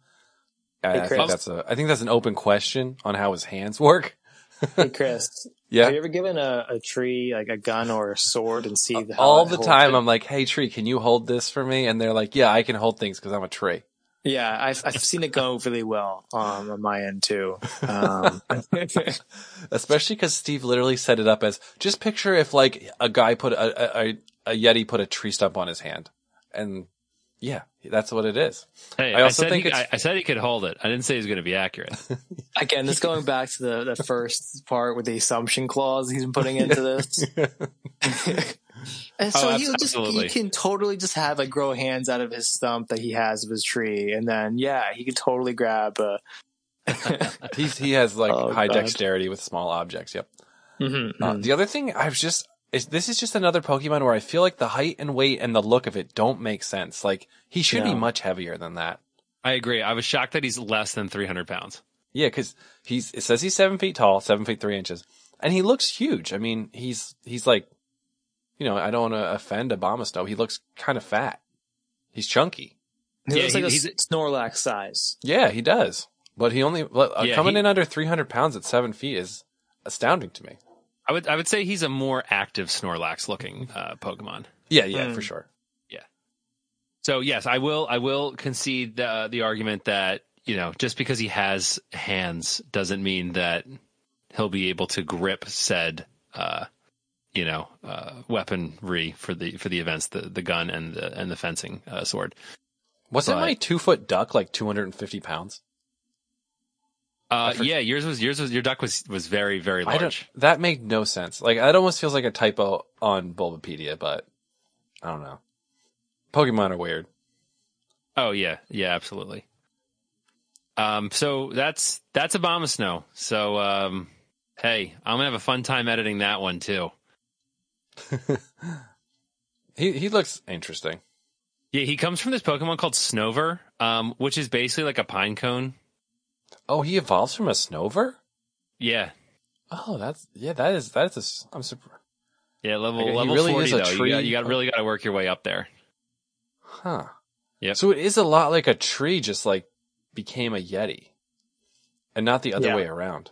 S4: I,
S5: Hey,
S4: I think that's a I think that's an open question on how his hands work.
S5: Hey, Chris.
S4: Yeah.
S5: Have you ever given a, a tree like a gun or a sword and see the,
S4: All the time,
S5: it?
S4: I'm like, "Hey, tree, can you hold this for me?" And they're like, "Yeah, I can hold things because I'm a tree."
S5: Yeah, I've I've seen it go really well um, on my end too. Um,
S4: Especially because Steve literally set it up as just picture if like a guy put a, a, a, a yeti put a tree stump on his hand, and yeah, that's what it is.
S3: Hey,
S4: I
S3: I,
S4: also
S3: said
S4: think
S3: he, I, I said he could hold it. I didn't say he was going to be accurate.
S5: again, this going back to the, the first part with the assumption clause he's been putting into this. and so
S3: Oh,
S5: he'll just
S3: absolutely.
S5: he can totally just have like grow hands out of his stump that he has of his tree, and then yeah, he can totally grab a.
S4: He's he has like
S5: Oh,
S4: high
S5: God.
S4: dexterity with small objects. Yep.
S5: Mhm,
S4: Uh,
S5: mhm.
S4: the other thing I was just is this is just another Pokemon where I feel like the height and weight and the look of it don't make sense. Like he should be much heavier than that.
S3: I agree. I was shocked that he's less than 300 pounds.
S4: Yeah, because he's it says he's seven feet tall, seven feet three inches, and he looks huge. I mean, he's he's like, you know, I don't want to offend Abomasnow. He looks kind of fat. He's chunky.
S5: He
S3: Yeah,
S5: looks
S3: he-
S5: like a
S3: he's-
S5: Snorlax size.
S4: Yeah, he does. But he only uh,
S3: Yeah,
S4: coming
S3: he-
S4: in under 300 pounds at seven feet is astounding to me.
S3: I would I would say he's a more active Snorlax looking uh, Pokemon.
S4: Yeah, yeah,
S5: Hmm.
S4: for sure. Yeah.
S3: So yes, I will. I will concede the, the argument that you know just because he has hands doesn't mean that he'll be able to grip said uh, you know uh, weaponry for the for the events, the the gun and the and the fencing uh, sword.
S4: Wasn't
S3: But-
S4: my two foot duck like 250 pounds?
S3: Uh, yeah, yours was yours was your duck was was very very
S4: I don't.
S3: large.
S4: That made no sense. Like it almost feels like a typo on Bulbapedia, but I don't know. Pokemon are weird.
S3: Oh yeah, yeah, absolutely. Um, so that's that's Abomasnow. So um, hey, I'm gonna have a fun time editing that one too.
S4: He he looks interesting.
S3: Yeah, he comes from this Pokemon called Snover, um, which is basically like a pine cone.
S4: Oh, he evolves from a Snover.
S3: Yeah,
S4: Oh, that's yeah. That is that is. A, I'm surprised.
S3: yeah, level
S4: Like,
S3: level
S4: really
S3: forty
S4: is a
S3: though. You
S4: tree?
S3: got, you got really got to work your way up there.
S4: Huh.
S3: Yeah.
S4: So it is a lot like a tree just like became a Yeti. And not the other
S5: Yeah.
S4: way around.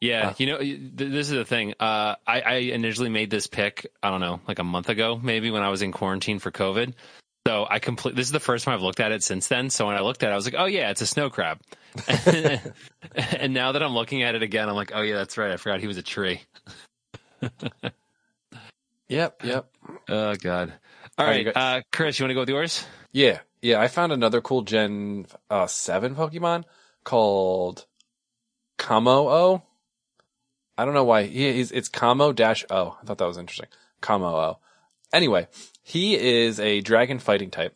S3: Yeah, you know, th- this is the thing. Uh, I, I initially made this pick, I don't know, like a month ago, maybe when I was in quarantine for COVID. So I complete. This is the first time I've looked at it since then. So when I looked at it, I was like, "Oh yeah, it's a snow crab." and now that I'm looking at it again, I'm like, "Oh yeah, that's right. I forgot he was a tree."
S4: Yep, yep.
S3: Oh god. All
S4: All right,
S3: right,
S4: you guys-
S3: uh, Chris, you want to go with yours?
S4: Yeah, yeah. I found another cool Gen uh, Seven Pokemon called Kommo-o. I don't know why he he's it's Kamo dash O. I thought that was interesting. Kommo-o. Anyway, he is a dragon fighting type,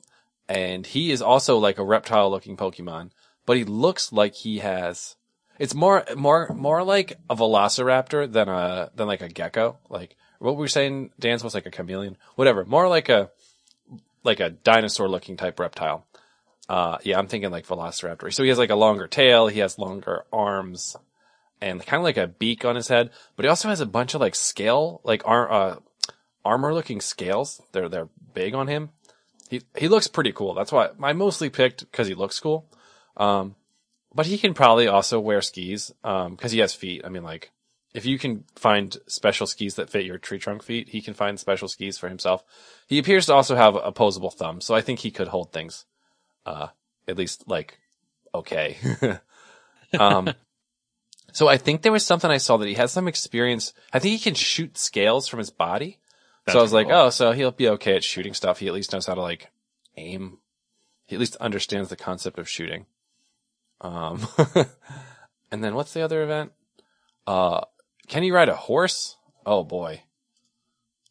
S4: and he is also like a reptile looking Pokemon, but he looks like he has. It's more more more like a Velociraptor than a than like a gecko. Like what we were saying, Dan's was like a chameleon. Whatever. More like a like a dinosaur looking type reptile. Uh, yeah, I'm thinking like Velociraptor. So he has like a longer tail, he has longer arms, and kind of like a beak on his head. But he also has a bunch of like scale, like ar- uh, armor looking scales. They're they're big on him. He he looks pretty cool. That's why I mostly picked because he looks cool. Um, but he can probably also wear skis um because he has feet. I mean, like if you can find special skis that fit your tree trunk feet, he can find special skis for himself. He appears to also have opposable thumbs, so I think he could hold things, uh, at least like okay. um, so I think there was something I saw that he has some experience. I think he can shoot scales from his body. So I was like,
S3: cool.
S4: oh, so he'll be okay at shooting stuff. He at least knows how to like aim. He at least understands the concept of shooting. Um, and then what's the other event? Uh, can he ride a horse? Oh boy.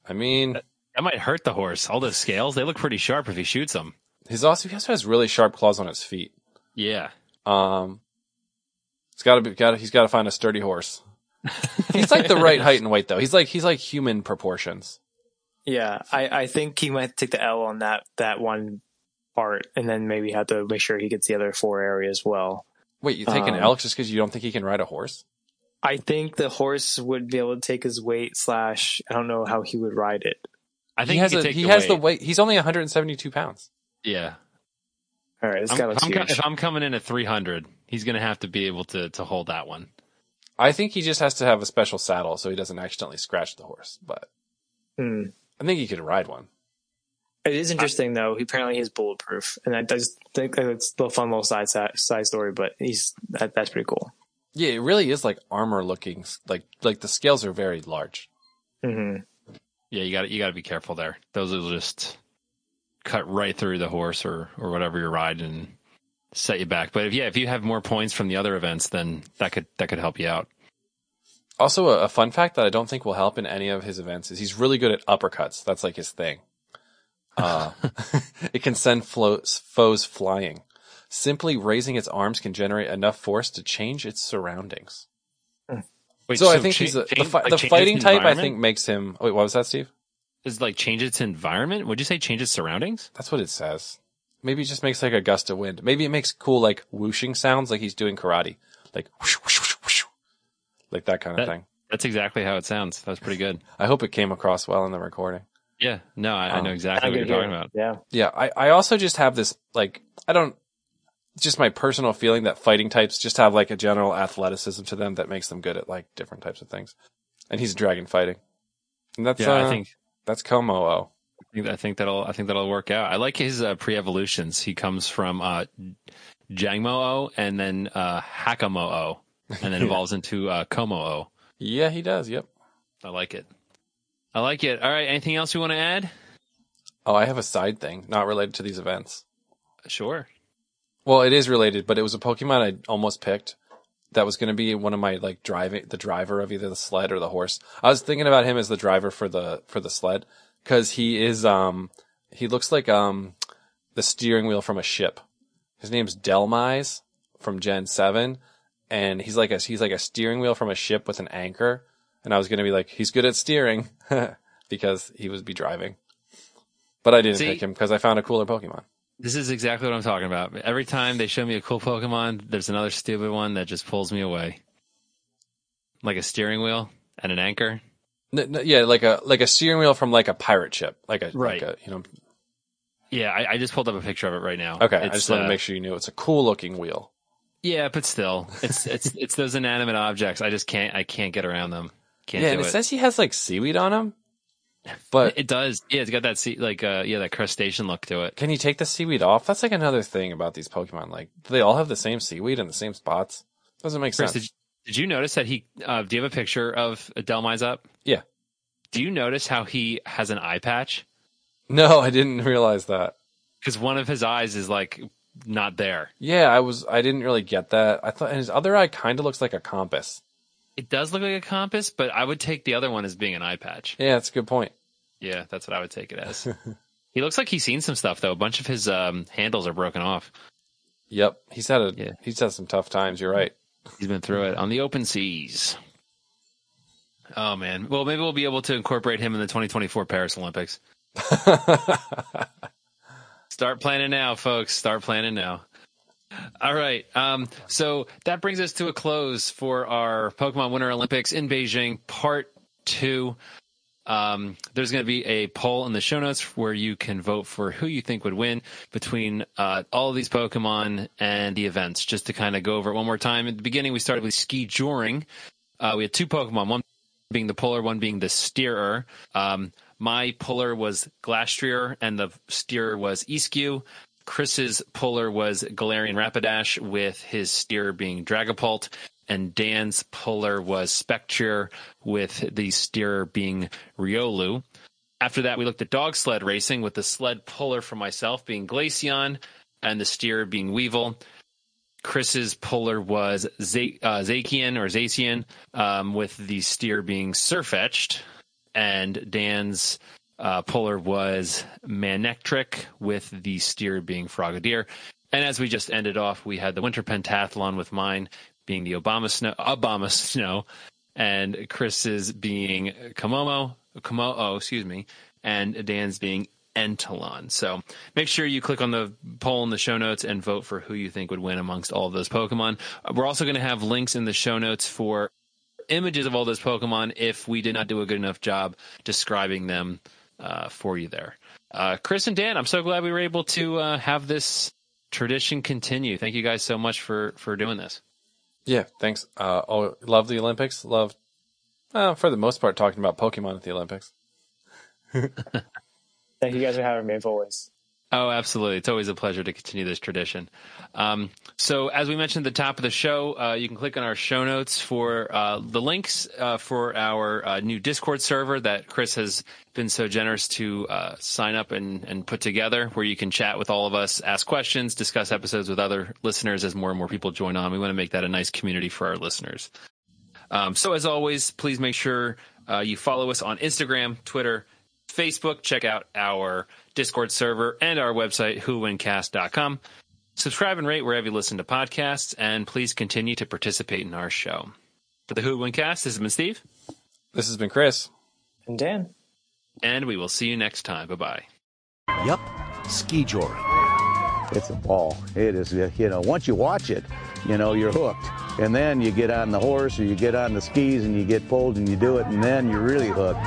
S4: I mean,
S3: That might hurt the horse. All those scales, they look pretty sharp if he shoots them.
S4: He's also he also has really sharp claws on his feet.
S3: Yeah.
S4: Um, it's got to be got. He's got to find a sturdy horse. he's like the right height and weight though. He's like he's like human proportions.
S5: Yeah, I, I think he might take the L on that that one part, and then maybe have to make sure he gets the other four areas well.
S4: Wait, you take an
S5: Um,
S4: L just because you don't think he can ride a horse?
S5: I think the horse would be able to take his weight. Slash, I don't know how he would ride it.
S3: I think
S4: he has
S3: could
S4: a, he
S3: the
S4: has
S3: weight.
S4: the weight. He's only 172 pounds.
S3: Yeah.
S5: All right, this
S3: I'm-
S5: guy looks
S3: I'm
S5: huge.
S3: if I'm coming in at 300, he's going to have to be able to to hold that one.
S4: I think he just has to have a special saddle so he doesn't accidentally scratch the horse. But
S5: Hmm.
S4: I think he could ride one.
S5: It is interesting though. He apparently he's bulletproof, and I just think that it's a fun little side side, story. But he's that, that's pretty cool.
S4: Yeah, it really is like armor looking. Like like the scales are very large.
S5: hmm
S3: Yeah, you got you got to be careful there. Those will just cut right through the horse or or whatever you're riding and set you back. But if yeah, if you have more points from the other events, then that could that could help you out.
S4: Also, a, a fun fact that I don't think will help in any of his events is he's really good at uppercuts. That's like his thing. Uh, it can send floats, foes flying. Simply raising its arms can generate enough force to change its surroundings.
S3: Wait,
S4: so, I think
S3: cha-
S4: he's a, the, fi-
S3: like
S4: the fighting type. I think makes him. Wait, what was that, Steve?
S3: is like change its environment. Would you say change its surroundings?
S4: That's what it says. Maybe it just makes like a gust of wind. Maybe it makes cool like whooshing sounds, like he's doing karate, like whoosh, whoosh, whoosh, whoosh. Like that kind of
S3: That-
S4: thing.
S3: That's exactly how it sounds. That's pretty good.
S4: I hope it came across well in the recording.
S3: Yeah, no, I, I know
S4: Um,
S3: exactly what you're talking about.
S5: Yeah,
S4: Yeah, I, I also just have this like I don't just my personal feeling that fighting types just have like a general athleticism to them that makes them good at like different types of things. And he's dragon fighting. And that's
S3: Yeah,
S4: uh,
S3: I think
S4: that's Komo.
S3: I think- I think that'll I think that'll work out. I like his uh, pre-evolutions. He comes from uh, Jangmo-O and then uh, Hakamo-O, and then evolves into uh, Kommo-o.
S4: Yeah, he does. Yep.
S3: I like it. I like it. All right. Anything else you want to add?
S4: Oh, I have a side thing not related to these events.
S3: Sure.
S4: Well, it is related, but it was a Pokemon I almost picked. That was going to be one of my like driving the driver of either the sled or the horse. I was thinking about him as the driver for the for the sled because he is um he looks like um the steering wheel from a ship. His name's Dhelmise from Gen Seven, and he's like a he's like a steering wheel from a ship with an anchor. And I was going to be like, he's good at steering because he would be driving, but I didn't
S3: See-
S4: pick him because I found a cooler Pokemon.
S3: This is exactly what I'm talking about. Every time they show me a cool Pokemon, there's another stupid one that just pulls me away. Like a steering wheel and an anchor.
S4: Yeah, like a like a steering wheel from like a pirate ship, like a
S3: Right.
S4: Like a, you know.
S3: Yeah, I, I just pulled up a picture of it right now.
S4: Okay, I just wanted
S3: uh,
S4: to make sure you knew it's a cool looking wheel.
S3: Yeah, but still, it's it's it's those inanimate objects. I just can't I can't get around them. Can't
S4: yeah,
S3: do
S4: and it,
S3: it.
S4: says he has like seaweed on him. But
S3: it does. Yeah, it's got that sea, like uh yeah that crustacean look to it.
S4: can you take the seaweed off? That's like another thing about these Pokemon. Like, they all have the same seaweed in the same spots? Doesn't make
S3: Chris,
S4: sense.
S3: did, did you notice that he? Uh, do you have a picture of Dhelmise up?
S4: Yeah.
S3: Do you notice how he has an eye patch?
S4: No, I didn't realize that.
S3: Because one of his eyes is like not there.
S4: Yeah, I was. I didn't really get that. I thought and his other eye kind of looks like a compass.
S3: It does look like a compass, but I would take the other one as being an eye patch.
S4: Yeah, that's a good point.
S3: Yeah, that's what I would take it as. he looks like he's seen some stuff though. A bunch of his um, handles are broken off.
S4: Yep, he's had a
S3: Yeah.
S4: he's had some tough times. You're right.
S3: He's been through it on the open seas. Oh man. Well, maybe we'll be able to incorporate him in the 2024 Paris Olympics. Start planning now, folks. Start planning now. All right. Um, so that brings us to a close for our Pokemon Winter Olympics in Beijing, part two. Um, there's going to be a poll in the show notes where you can vote for who you think would win between uh, all of these Pokemon and the events. Just to kind of go over it one more time. At the beginning, we started with Ski Joring. Uh, we had two Pokemon, one being the polar, one being the steerer. Um, my puller was Glastrier, and the steerer was Eiscue. Chris's puller was Galarian Rapidash, with his steer being Dragapult, and Dan's puller was Spectrier, with the steer being Riolu. After that, we looked at dog sled racing, with the sled puller for myself being Glaceon, and the steer being Weavile. Chris's puller was Z- uh, Zakian or Zacian, um, with the steer being Sirfetch'd, and Dan's uh, puller was Manectric, with the steer being Frogadier. And as we just ended off, we had the Winter Pentathlon with mine being the Abomasnow, Obama Snow, and Chris's being Komomo, Komo, oh, excuse me, and Dan's being Inteleon. So make sure you click on the poll in the show notes and vote for who you think would win amongst all of those Pokemon. We're also going to have links in the show notes for images of all those Pokemon if we did not do a good enough job describing them uh, for you there. Uh, Chris and Dan, I'm so glad we were able to uh, have this tradition continue. Thank you guys so much for for doing this.
S4: Yeah, thanks. Uh, oh, love the Olympics. Love, uh, for the most part, talking about Pokemon at the Olympics.
S5: Thank you guys for having me as always.
S3: Oh, absolutely. It's always a pleasure to continue this tradition. Um, so, as we mentioned at the top of the show, uh, you can click on our show notes for uh, the links uh, for our uh, new Discord server that Chris has been so generous to uh, sign up and, and put together, where you can chat with all of us, ask questions, discuss episodes with other listeners as more and more people join on. We want to make that a nice community for our listeners. Um, so, as always, please make sure uh, you follow us on Instagram, Twitter, Facebook. Check out our Discord server and our website, whowinCast.com. Subscribe and rate wherever you listen to podcasts, and please continue to participate in our show. For the Who Win Cast, this has been Steve,
S4: This has been Chris.
S5: And Dan.
S3: and we will see you next time. Bye bye.
S6: Yup, ski joring.
S7: It's a ball. It is, you know, once you watch it, you know, you're hooked. And then you get on the horse or you get on the skis and you get pulled and you do it, and then you're really hooked.